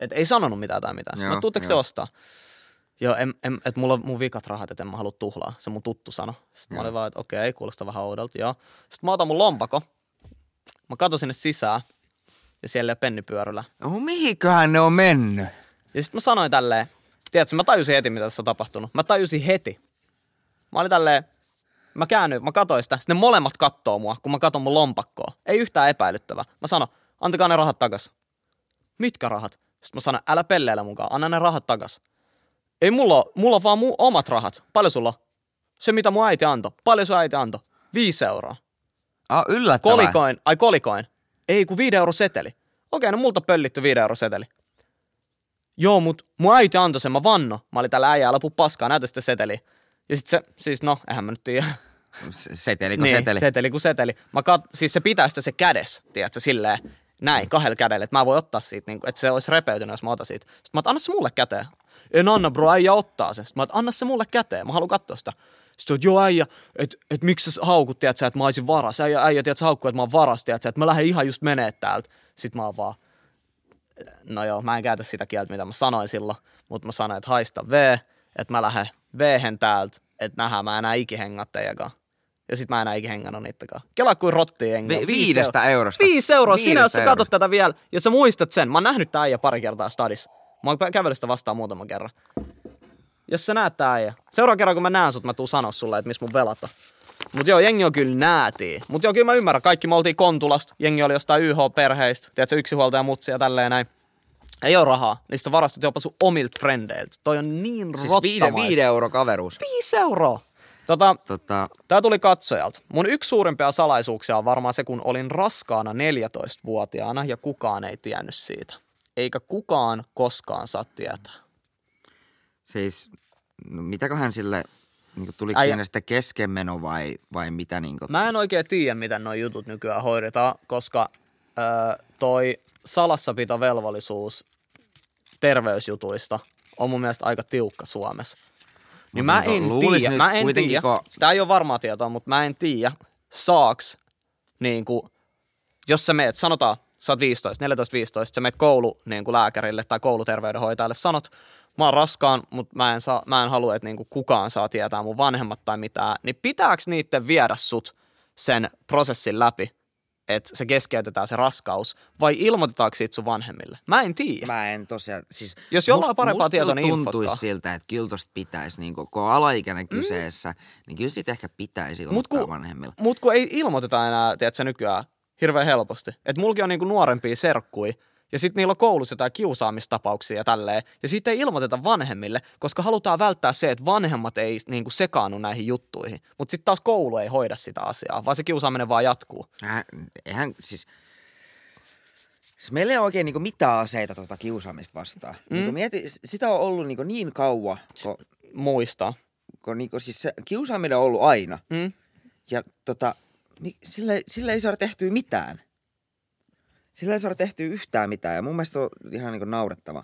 että ei sanonut mitään tai mitään. Sitten Joo, mä tuutteko te ostaa? Joo, en, en, että mulla on mun vikat rahat, että en mä halua tuhlaa. Se mun tuttu sano. Sitten mä olin vaan, että okei, kuulostaa vähän oudolta, joo. Sitten mä otan mun lompako. Mä katon sinne sisään. Ja siellä ei ole pennipyöryllä. No mihinköhän ne on mennyt? Ja sitten mä sanoin tälleen, tiedätkö, mä tajusin heti, mitä tässä on tapahtunut. Mä tajusin heti. Mä olin tälleen, mä käännyin, mä katsoin sitä. Sitten ne molemmat kattoo mua, kun mä katon mun lompakkoa. Ei yhtään epäilyttävää. Mä sanon, antakaa ne rahat takas. Mitkä rahat? Sitten mä sanon, älä pelleillä mukaan, anna ne rahat takas. Ei mulla mulla on vaan mun omat rahat. Paljon sulla? Se, mitä mun äiti antoi. Paljon sun äiti antoi? Viisi euroa. Ah, yllättävää. Kolikoin, ai kolikoin. Ei, kun 5 euro seteli. Okei, no multa pöllitty 5 euro seteli. Joo, mut mun äiti antoi sen, mä vanno. Mä olin täällä äijää lopu paskaa, näytä sitten seteli. Ja sit se, siis no, eihän mä nyt tiedä. Seteli kuin niin, seteli. seteli kuin seteli. Mä kat, siis se pitää sitä se kädessä, tiedätkö, silleen näin, kahdella kädellä, että mä voin ottaa siitä, niin, että se olisi repeytynyt, jos mä otan siitä. Sitten mä otan, anna se mulle käteen. En anna bro, äijä ottaa sen. Sitten mä oon, anna se mulle käteen, mä haluan katsoa sitä. Sitten joo äijä, että et, miksi sä haukut, tiedät sä, että mä olisin varas. Äijä, äijä tiedät sä haukkuu, että mä oon varas, tiedät sä, että mä lähden ihan just menee täältä. Sitten mä oon vaan, no joo, mä en käytä sitä kieltä, mitä mä sanoin silloin, mutta mä sanoin, että haista V, että mä lähden V-hen täältä, että nähdään mä enää ikihengat teijäkaan. Ja sit mä enää ikinä hengannut niittäkaan. Kelaa kuin rotti jengi. Vi- viidestä eurosta. Viisi euroa. Sinä, jos Viidestä sä katsot tätä vielä, ja sä muistat sen. Mä oon nähnyt tää äijä pari kertaa stadissa. Mä oon kävellyt sitä vastaan muutaman kerran. Jos sä näet tää äijä. Seuraava kerran kun mä näen sut, mä tuun sanoa sulle, että missä mun velat on. Mut joo, jengi on kyllä näätii. Mut joo, kyllä mä ymmärrän. Kaikki me oltiin Kontulasta. Jengi oli jostain YH-perheistä. Tiedätkö, yksinhuoltaja mutsi ja tälleen näin. Ei oo rahaa. Niistä varastot jopa sun omilta frendeiltä. Toi on niin Siis viide, rottamaista. viide euro kaveruus. Viisi euroa. Tota, Tota, Tämä tuli katsojalta. Mun yksi suurimpia salaisuuksia on varmaan se, kun olin raskaana 14-vuotiaana ja kukaan ei tiennyt siitä. Eikä kukaan koskaan saa tietää. siis, no, mitäköhän sille, niin kuin, tuliko siinä sitten keskenmeno vai, vai mitä niin kuin, Mä en oikein tiedä, miten nuo jutut nykyään hoidetaan, koska öö, toi salassapitovelvollisuus terveysjutuista on mun mielestä aika tiukka Suomessa. Niin Mut mä niinku en tiedä, mä en tiedä, kun- tää ei ole varmaa tietoa, mutta mä en tiedä, saaks niinku, jos sä meet, sanotaan, sä oot 15, 14-15, sä meet koulu niin kuin lääkärille tai kouluterveydenhoitajalle, sanot, mä oon raskaan, mutta mä en, saa, mä en halua, että niin kuin kukaan saa tietää mun vanhemmat tai mitään, niin pitääkö niitten viedä sut sen prosessin läpi, että se keskeytetään se raskaus, vai ilmoitetaanko siitä sun vanhemmille? Mä en tiedä. Mä en tosiaan, siis... Jos jollain on must- parempaa tietoa, niin tuntuisi siltä, että kyllä tosta pitäisi, niin kun on alaikäinen kyseessä, niin kyllä siitä ehkä pitäisi Mut ilmoittaa kun, vanhemmille. mut kun ei ilmoiteta enää, tiedätkö, nykyään hirveän helposti. Et mulki on niinku nuorempia serkkui, ja sitten niillä on koulussa jotain kiusaamistapauksia ja tälleen, ja siitä ei ilmoiteta vanhemmille, koska halutaan välttää se, että vanhemmat ei niinku sekaannu näihin juttuihin. Mutta sitten taas koulu ei hoida sitä asiaa, vaan se kiusaaminen vaan jatkuu. Äh, eihän siis... siis meillä ei ole oikein niin mitään aseita tuota kiusaamista vastaan. Mm. Niin mieti, sitä on ollut niin, niin kauan, kun, Muistaa. kun niin siis se kiusaaminen on ollut aina. Mm? Ja tota, mi- sillä, ei- sillä ei saada tehtyä mitään. Sillä ei saada tehtyä yhtään mitään ja mun mielestä se on ihan niin naurettava.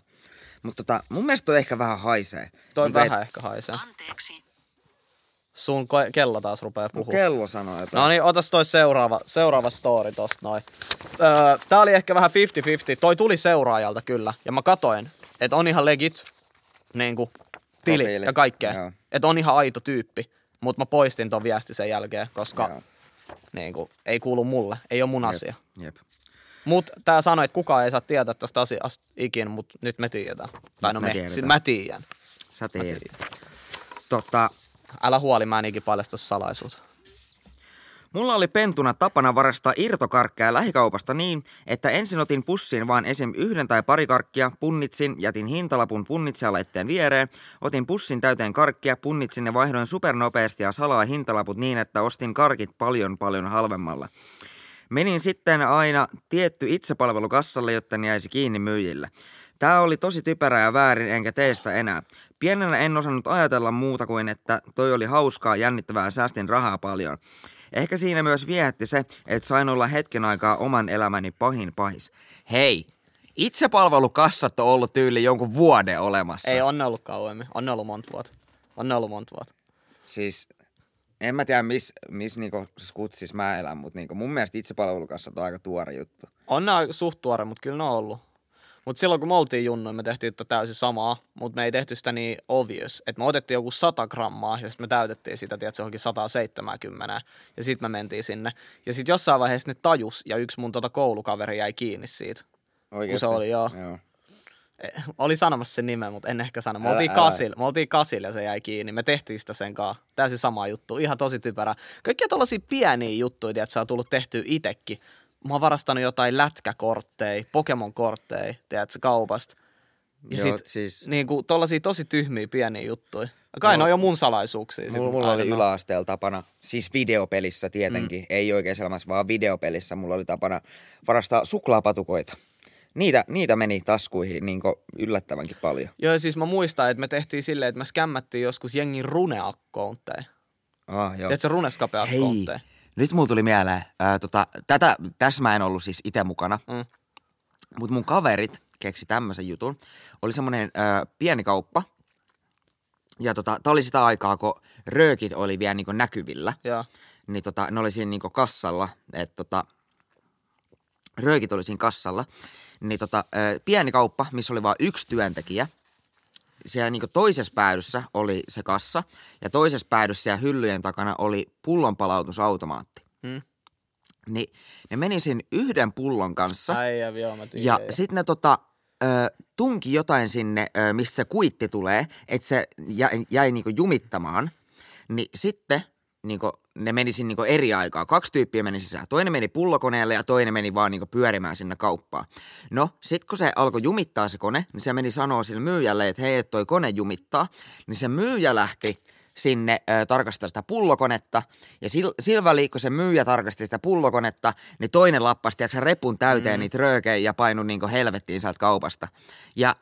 Mutta tota, mun mielestä toi ehkä vähän haisee. Toi et- vähän ehkä haisee. Anteeksi. Sun ko- kello taas rupeaa puhumaan. Kello sanoo jotain. No niin, otas toi seuraava, seuraava story tosta noin. Öö, tää oli ehkä vähän 50-50. Toi tuli seuraajalta kyllä. Ja mä katoin, että on ihan legit niinku, tili Profiili, ja kaikkea. Että on ihan aito tyyppi. Mutta mä poistin ton viesti sen jälkeen, koska Joo. Niinku, ei kuulu mulle. Ei ole mun asia. Jep. Mut tää sanoi, että kukaan ei saa tietää tästä asiasta ikin, mutta nyt me tiedetään. Tai no me me, sit mä tiedän. Sä tiedät. Tota, Älä huoli, mä en ikin paljasta salaisuutta. Mulla oli pentuna tapana varastaa irtokarkkeja lähikaupasta niin, että ensin otin pussiin vain esim. yhden tai pari karkkia, punnitsin, jätin hintalapun punnitsijalaitteen viereen, otin pussin täyteen karkkia, punnitsin ja vaihdoin supernopeasti ja salaa hintalaput niin, että ostin karkit paljon paljon halvemmalla. Menin sitten aina tietty itsepalvelukassalle, jotta ne jäisi kiinni myyjille. Tämä oli tosi typerää ja väärin, enkä tee sitä enää. Pienenä en osannut ajatella muuta kuin, että toi oli hauskaa, jännittävää ja säästin rahaa paljon. Ehkä siinä myös viehätti se, että sain olla hetken aikaa oman elämäni pahin pahis. Hei, itsepalvelukassat on ollut tyyli jonkun vuoden olemassa. Ei, on ne ollut kauemmin. On ne ollut monta vuotta. On ne ollut monta vuotta. Siis en mä tiedä, missä mis, niinku skutsis mä elän, mutta niinku mun mielestä itsepalvelukassat on aika tuore juttu. On ne suht tuore, mutta kyllä ne on ollut. Mutta silloin kun me oltiin junnoin, me tehtiin tätä täysin samaa, mutta me ei tehty sitä niin obvious. Että me otettiin joku 100 grammaa ja sitten me täytettiin sitä, tiedätkö, johonkin 170. Ja sitten me mentiin sinne. Ja sitten jossain vaiheessa ne tajus ja yksi mun tota koulukaveri jäi kiinni siitä. Oikeesti? oli, joo. joo. Eh, Oli sanomassa sen nimen, mutta en ehkä sano. Me oltiin, kasil, me oltiin kasil ja se jäi kiinni. Me tehtiin sitä sen kanssa. Täysin sama juttu. Ihan tosi typerää. Kaikkia tällaisia pieniä juttuja, että se on tullut tehtyä itekin. Mä oon varastanut jotain lätkäkortteja, Pokemon-kortteja, tiedätkö, kaupasta. Ja Joo, sit siis- niin kuin, tollasia tosi tyhmiä pieniä juttuja. Kai no, ne on jo mun salaisuuksia. sit Mulla, mulla oli aina. yläasteella tapana, siis videopelissä tietenkin, mm. ei oikeassa elämässä, vaan videopelissä mulla oli tapana varastaa suklaapatukoita. Niitä, niitä meni taskuihin niin yllättävänkin paljon. Joo, siis mä muistan, että me tehtiin silleen, että me skämmättiin joskus jengin rune-akkounteja. Ah, joo. Tiedätkö, Hei, runeskape-akkounteja? Nyt mulla tuli mieleen, ää, tota, tätä, tässä mä en ollut siis itse mukana, Mm. mutta mun kaverit keksi tämmöisen jutun. Oli semmoinen ö, pieni kauppa. Ja tota, tää oli sitä aikaa, kun röökit oli vielä niinku näkyvillä. Joo. Niin tota, ne oli siinä niinku kassalla. Että tota, röökit oli siinä kassalla. Niin tota, pieni kauppa, missä oli vain yksi työntekijä. Siellä niinku toisessa päädyssä oli se kassa. Ja toisessa päädyssä siellä hyllyjen takana oli pullonpalautusautomaatti. Hmm. Niin ne meni sen yhden pullon kanssa. Joo, mä tiedän. Ja sitten ne tota, ö, tunki jotain sinne, ö, missä se kuitti tulee, että se jäi, jäi niinku jumittamaan. Niin sitten niinku, ne meni sinne niinku eri aikaa. Kaksi tyyppiä meni sisään. Toinen meni pullokoneelle ja toinen meni vaan niinku pyörimään sinne kauppaan. No, sitten kun se alkoi jumittaa se kone, niin se meni sanoa sille myyjälle, että hei, toi kone jumittaa. Niin se myyjä lähti sinne ö, tarkastaa sitä pullokonetta. Ja sil, sillä väliin, kun se myyjä tarkasti sitä pullokonetta, niin toinen lappasi tiedätkö, repun täyteen mm. niitä röökejä ja painui niinku helvettiin sieltä kaupasta. Ja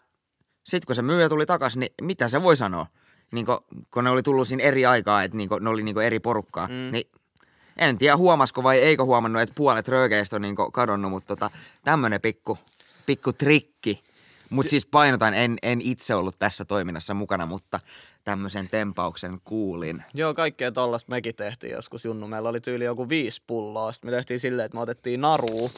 sitten kun se myyjä tuli takaisin, niin mitä se voi sanoa? Niin kun, kun ne oli tullut siinä eri aikaa, että niin ne oli niin eri porukkaa, mm. niin en tiedä huomasko vai eikö huomannut, että puolet röökeistä on niin kadonnut, mutta tota, tämmöinen pikku, pikku trikki. Mutta siis painotan, en, en itse ollut tässä toiminnassa mukana, mutta tämmöisen tempauksen kuulin. Joo, kaikkea tollasta mekin tehtiin joskus Junnu. Meillä oli tyyli joku viisi pulloa. Sitten me tehtiin silleen, että me otettiin naru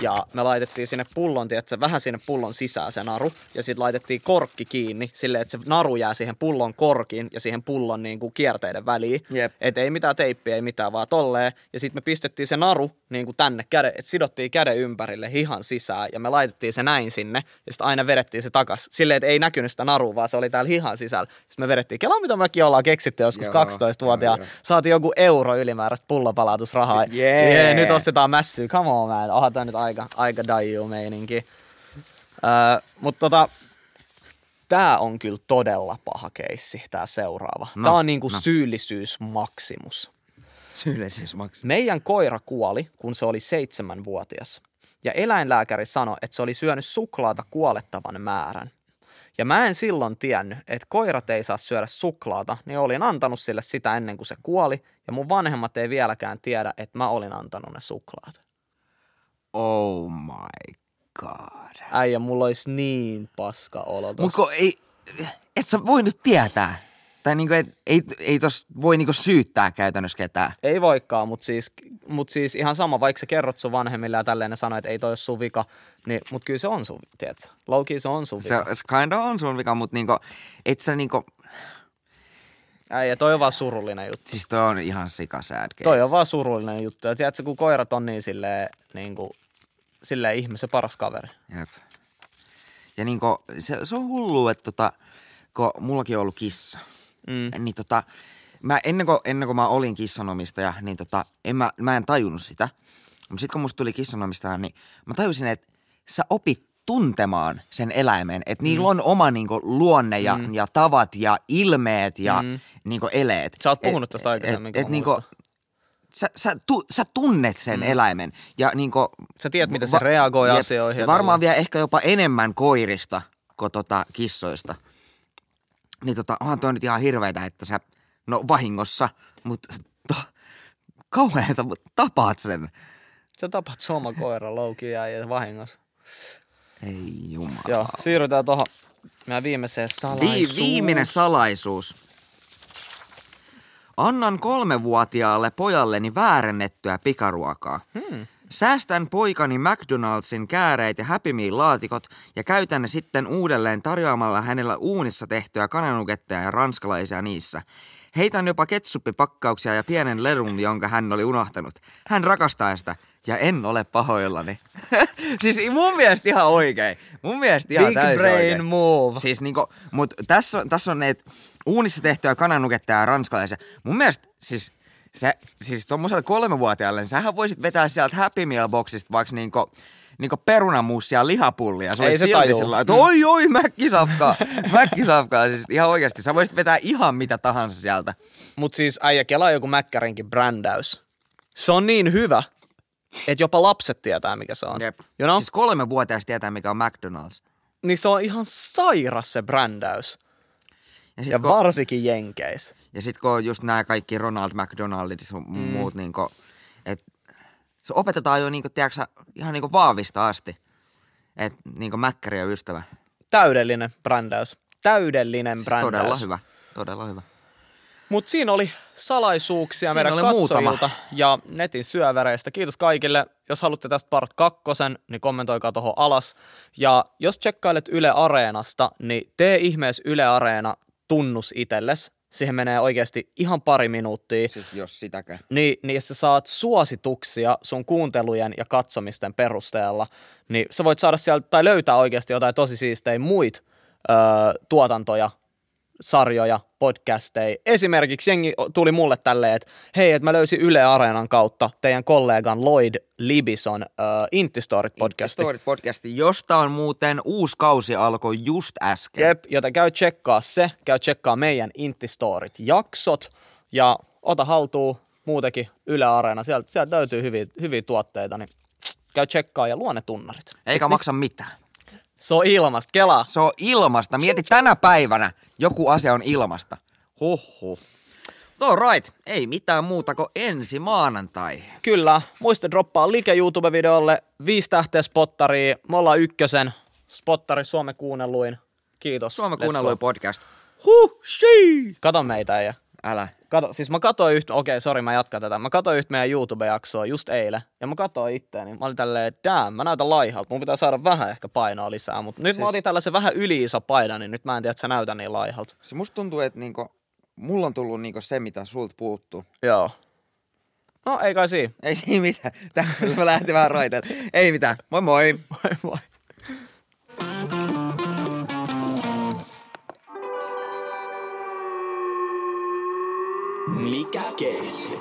ja me laitettiin sinne pullon, tiedätkö, vähän sinne pullon sisään se naru. Ja sitten laitettiin korkki kiinni silleen, että se naru jää siihen pullon korkin ja siihen pullon niin kuin kierteiden väliin. Jep. Että ei mitään teippiä, ei mitään, vaan tolleen. Ja sitten me pistettiin se naru niin kuin tänne, käde, että sidottiin käden ympärille hihan sisään ja me laitettiin se näin sinne. Ja sitten aina vedettiin se takas silleen, että ei näkynyt sitä narua, vaan se oli täällä hihan sisällä. Sitten me vedettiin. Kelaa mitä mekin ollaan keksitty joskus Joo, 12-vuotiaan. joo, joo. Saatiin joku euro ylimääräistä pullopalautusrahaa. Jee. Jee, nyt ostetaan mässyä. Come on, man. Onhan tää nyt aika, aika daiju meininki. Öö, mutta tota, tää on kyllä todella paha keissi, tää seuraava. No, tää on niinku no. syyllisyysmaksimus. Syyllisyysmaksi. Meidän koira kuoli, kun se oli seitsemänvuotias. Ja eläinlääkäri sanoi, että se oli syönyt suklaata kuolettavan määrän. Ja mä en silloin tiennyt, että koirat ei saa syödä suklaata, niin olin antanut sille sitä ennen kuin se kuoli. Ja mun vanhemmat ei vieläkään tiedä, että mä olin antanut ne suklaat. Oh my god. Äijä, mulla olisi niin paska olo. Mutta ei, et sä voi nyt tietää. Tai niinku, et, ei, ei tos voi niinku syyttää käytännössä ketään. Ei voikaan, mutta siis, mut siis ihan sama, vaikka sä kerrot sun vanhemmille ja tälleen ne sanoo, että ei toi ole sun vika, niin, mutta kyllä se on sun, tiedätkö? Low-key se on sun Se, vika. se kinda on sun vika, mutta niinku, et sä niinku, Äijä, toi on vaan surullinen juttu. siis toi on ihan sika sad case. Toi on vaan surullinen juttu. Ja tiedätkö, kun koirat on niin silleen, niin kuin, silleen ihmisen paras kaveri. Jep. Ja niinku, se, se on hullu, että tota, kun mullakin on ollut kissa, Mm. niin tota, mä ennen kuin, ennen kuin mä olin kissanomistaja, niin tota, en mä, mä en tajunnut sitä. Mutta sitten kun musta tuli kissanomistaja, niin mä tajusin, että sä opit tuntemaan sen eläimen, että niillä on oma niinku, luonne ja, Mm. ja tavat ja ilmeet ja Mm. niinku, eleet. Sä oot puhunut tästä aikaisemmin, Et, et, niinku, sä, sä, tu, sä tunnet sen mm. eläimen ja niinku, Sä tiedät, miten se reagoi jep, asioihin. Ja ja varmaan vielä ehkä jopa enemmän koirista kuin tota kissoista. Niin tota, onhan toi nyt ihan hirveetä, että sä, no vahingossa, mutta to, kauheeta, mutta tapaat sen. Sä tapat sun oma koira louki ja vahingossa. Ei jumala. Joo, siirrytään tuohon meidän viimeiseen Vi, salaisuus. viimeinen salaisuus. Annan kolmevuotiaalle pojalleni väärennettyä pikaruokaa. Hmm. Säästän poikani McDonaldsin kääreet ja Happy Meal-laatikot ja käytän ne sitten uudelleen tarjoamalla hänellä uunissa tehtyä kananuketteja ja ranskalaisia niissä. Heitän jopa ketsuppipakkauksia ja pienen lerun, jonka hän oli unohtanut. Hän rakastaa sitä ja en ole pahoillani. siis mun mielestä ihan oikein. Mun mielestä ihan Big brain oikein. move. Siis niinku, mut tässä on, tässä on ne uunissa tehtyä kananuketta ja ranskalaisia. Mun mielestä siis se, siis tommoselle kolmevuotiaalle, niin sähän voisit vetää sieltä Happy Meal boxista vaikka niinku, niinku perunamussia ja lihapullia. Se Ei se tajuu. sillä että oi oi, mäkkisafkaa, mäkkisafkaa. Siis ihan oikeasti, sä voisit vetää ihan mitä tahansa sieltä. Mut siis äijä kelaa joku Mäkkärinkin brändäys. Se on niin hyvä, että jopa lapset tietää, mikä se on. Jep. You know? Siis kolmevuotias tietää, mikä on McDonald's. Niin se on ihan sairas se brändäys. Ja sit, Ja kun, varsinkin Jenkeissä. ja sit kun on just nämä kaikki Ronald McDonaldit ja mm. muut, niinku, että se opetetaan jo niinku, tiedätkö, ihan niinku vaavista asti. että niinku Mäkkäri on ystävä. Täydellinen brändäys. Täydellinen brändäys. Todella hyvä, todella hyvä. Mutta siinä oli salaisuuksia Siinä meidän oli katsojilta muutama. ja netin syövereistä. Kiitos kaikille. Jos haluatte tästä part kakkosen, niin kommentoikaa tuohon alas. Ja jos tsekkailet Yle Areenasta, niin tee ihmeessä Yle Areena tunnus itelles. Siihen menee oikeasti ihan pari minuuttia. Siis jos sitäkään. Niin, niin jos sä saat suosituksia sun kuuntelujen ja katsomisten perusteella, niin sä voit saada sieltä tai löytää oikeasti jotain tosi siistejä muita öö, tuotantoja, sarjoja, podcasteja. Esimerkiksi jengi tuli mulle tälleen, että hei, että mä löysin Yle Areenan kautta teidän kollegan Lloyd Libison öö, Intistorit podcasti. Story podcasti, josta on muuten uusi kausi alkoi just äsken. Jep, joten käy tsekkaa se, käy tsekkaa meidän Intistorit jaksot ja ota haltuun muutenkin Yle Areena. Sieltä, sieltä löytyy hyviä, hyviä tuotteita, niin käy tsekkaa ja luo ne tunnarit. Eikä Eiks maksa mitään. niin? Se on ilmasta, kelaa. Se on ilmasta. Mieti tänä päivänä joku asia on ilmasta. Huhhuh. All right. Ei mitään muuta kuin ensi maanantai. Kyllä, muista droppaa like YouTube-videolle, viisi tähteä spottaria, me ollaan ykkösen, spottari Suomen kuunnelluin. Kiitos. Suomen kuunnelluin podcast. Huh, shii. Kato meitä ja Älä. Kato, siis mä katsoin yhtä, okei, sori, mä jatkan tätä. Mä katsoin yhtä meidän YouTube-jaksoa just eilen, ja mä katsoin itteeni. Mä olin tälleen, damn, mä näytän laihalta. Mun pitää saada vähän ehkä painoa lisää, mutta nyt siis... mä otin tällaisen vähän yli-iso paidan, niin nyt mä en tiedä, että sä näytän niin laihalta. Se musta tuntuu, että niinku, mulla on tullut niinku se, mitä sulta puuttuu. Joo. No, ei kai siinä. Ei siinä mitään. Tää mä lähti vähän raiteelle. Ei mitään. Moi moi. Moi moi. Mikä keissi?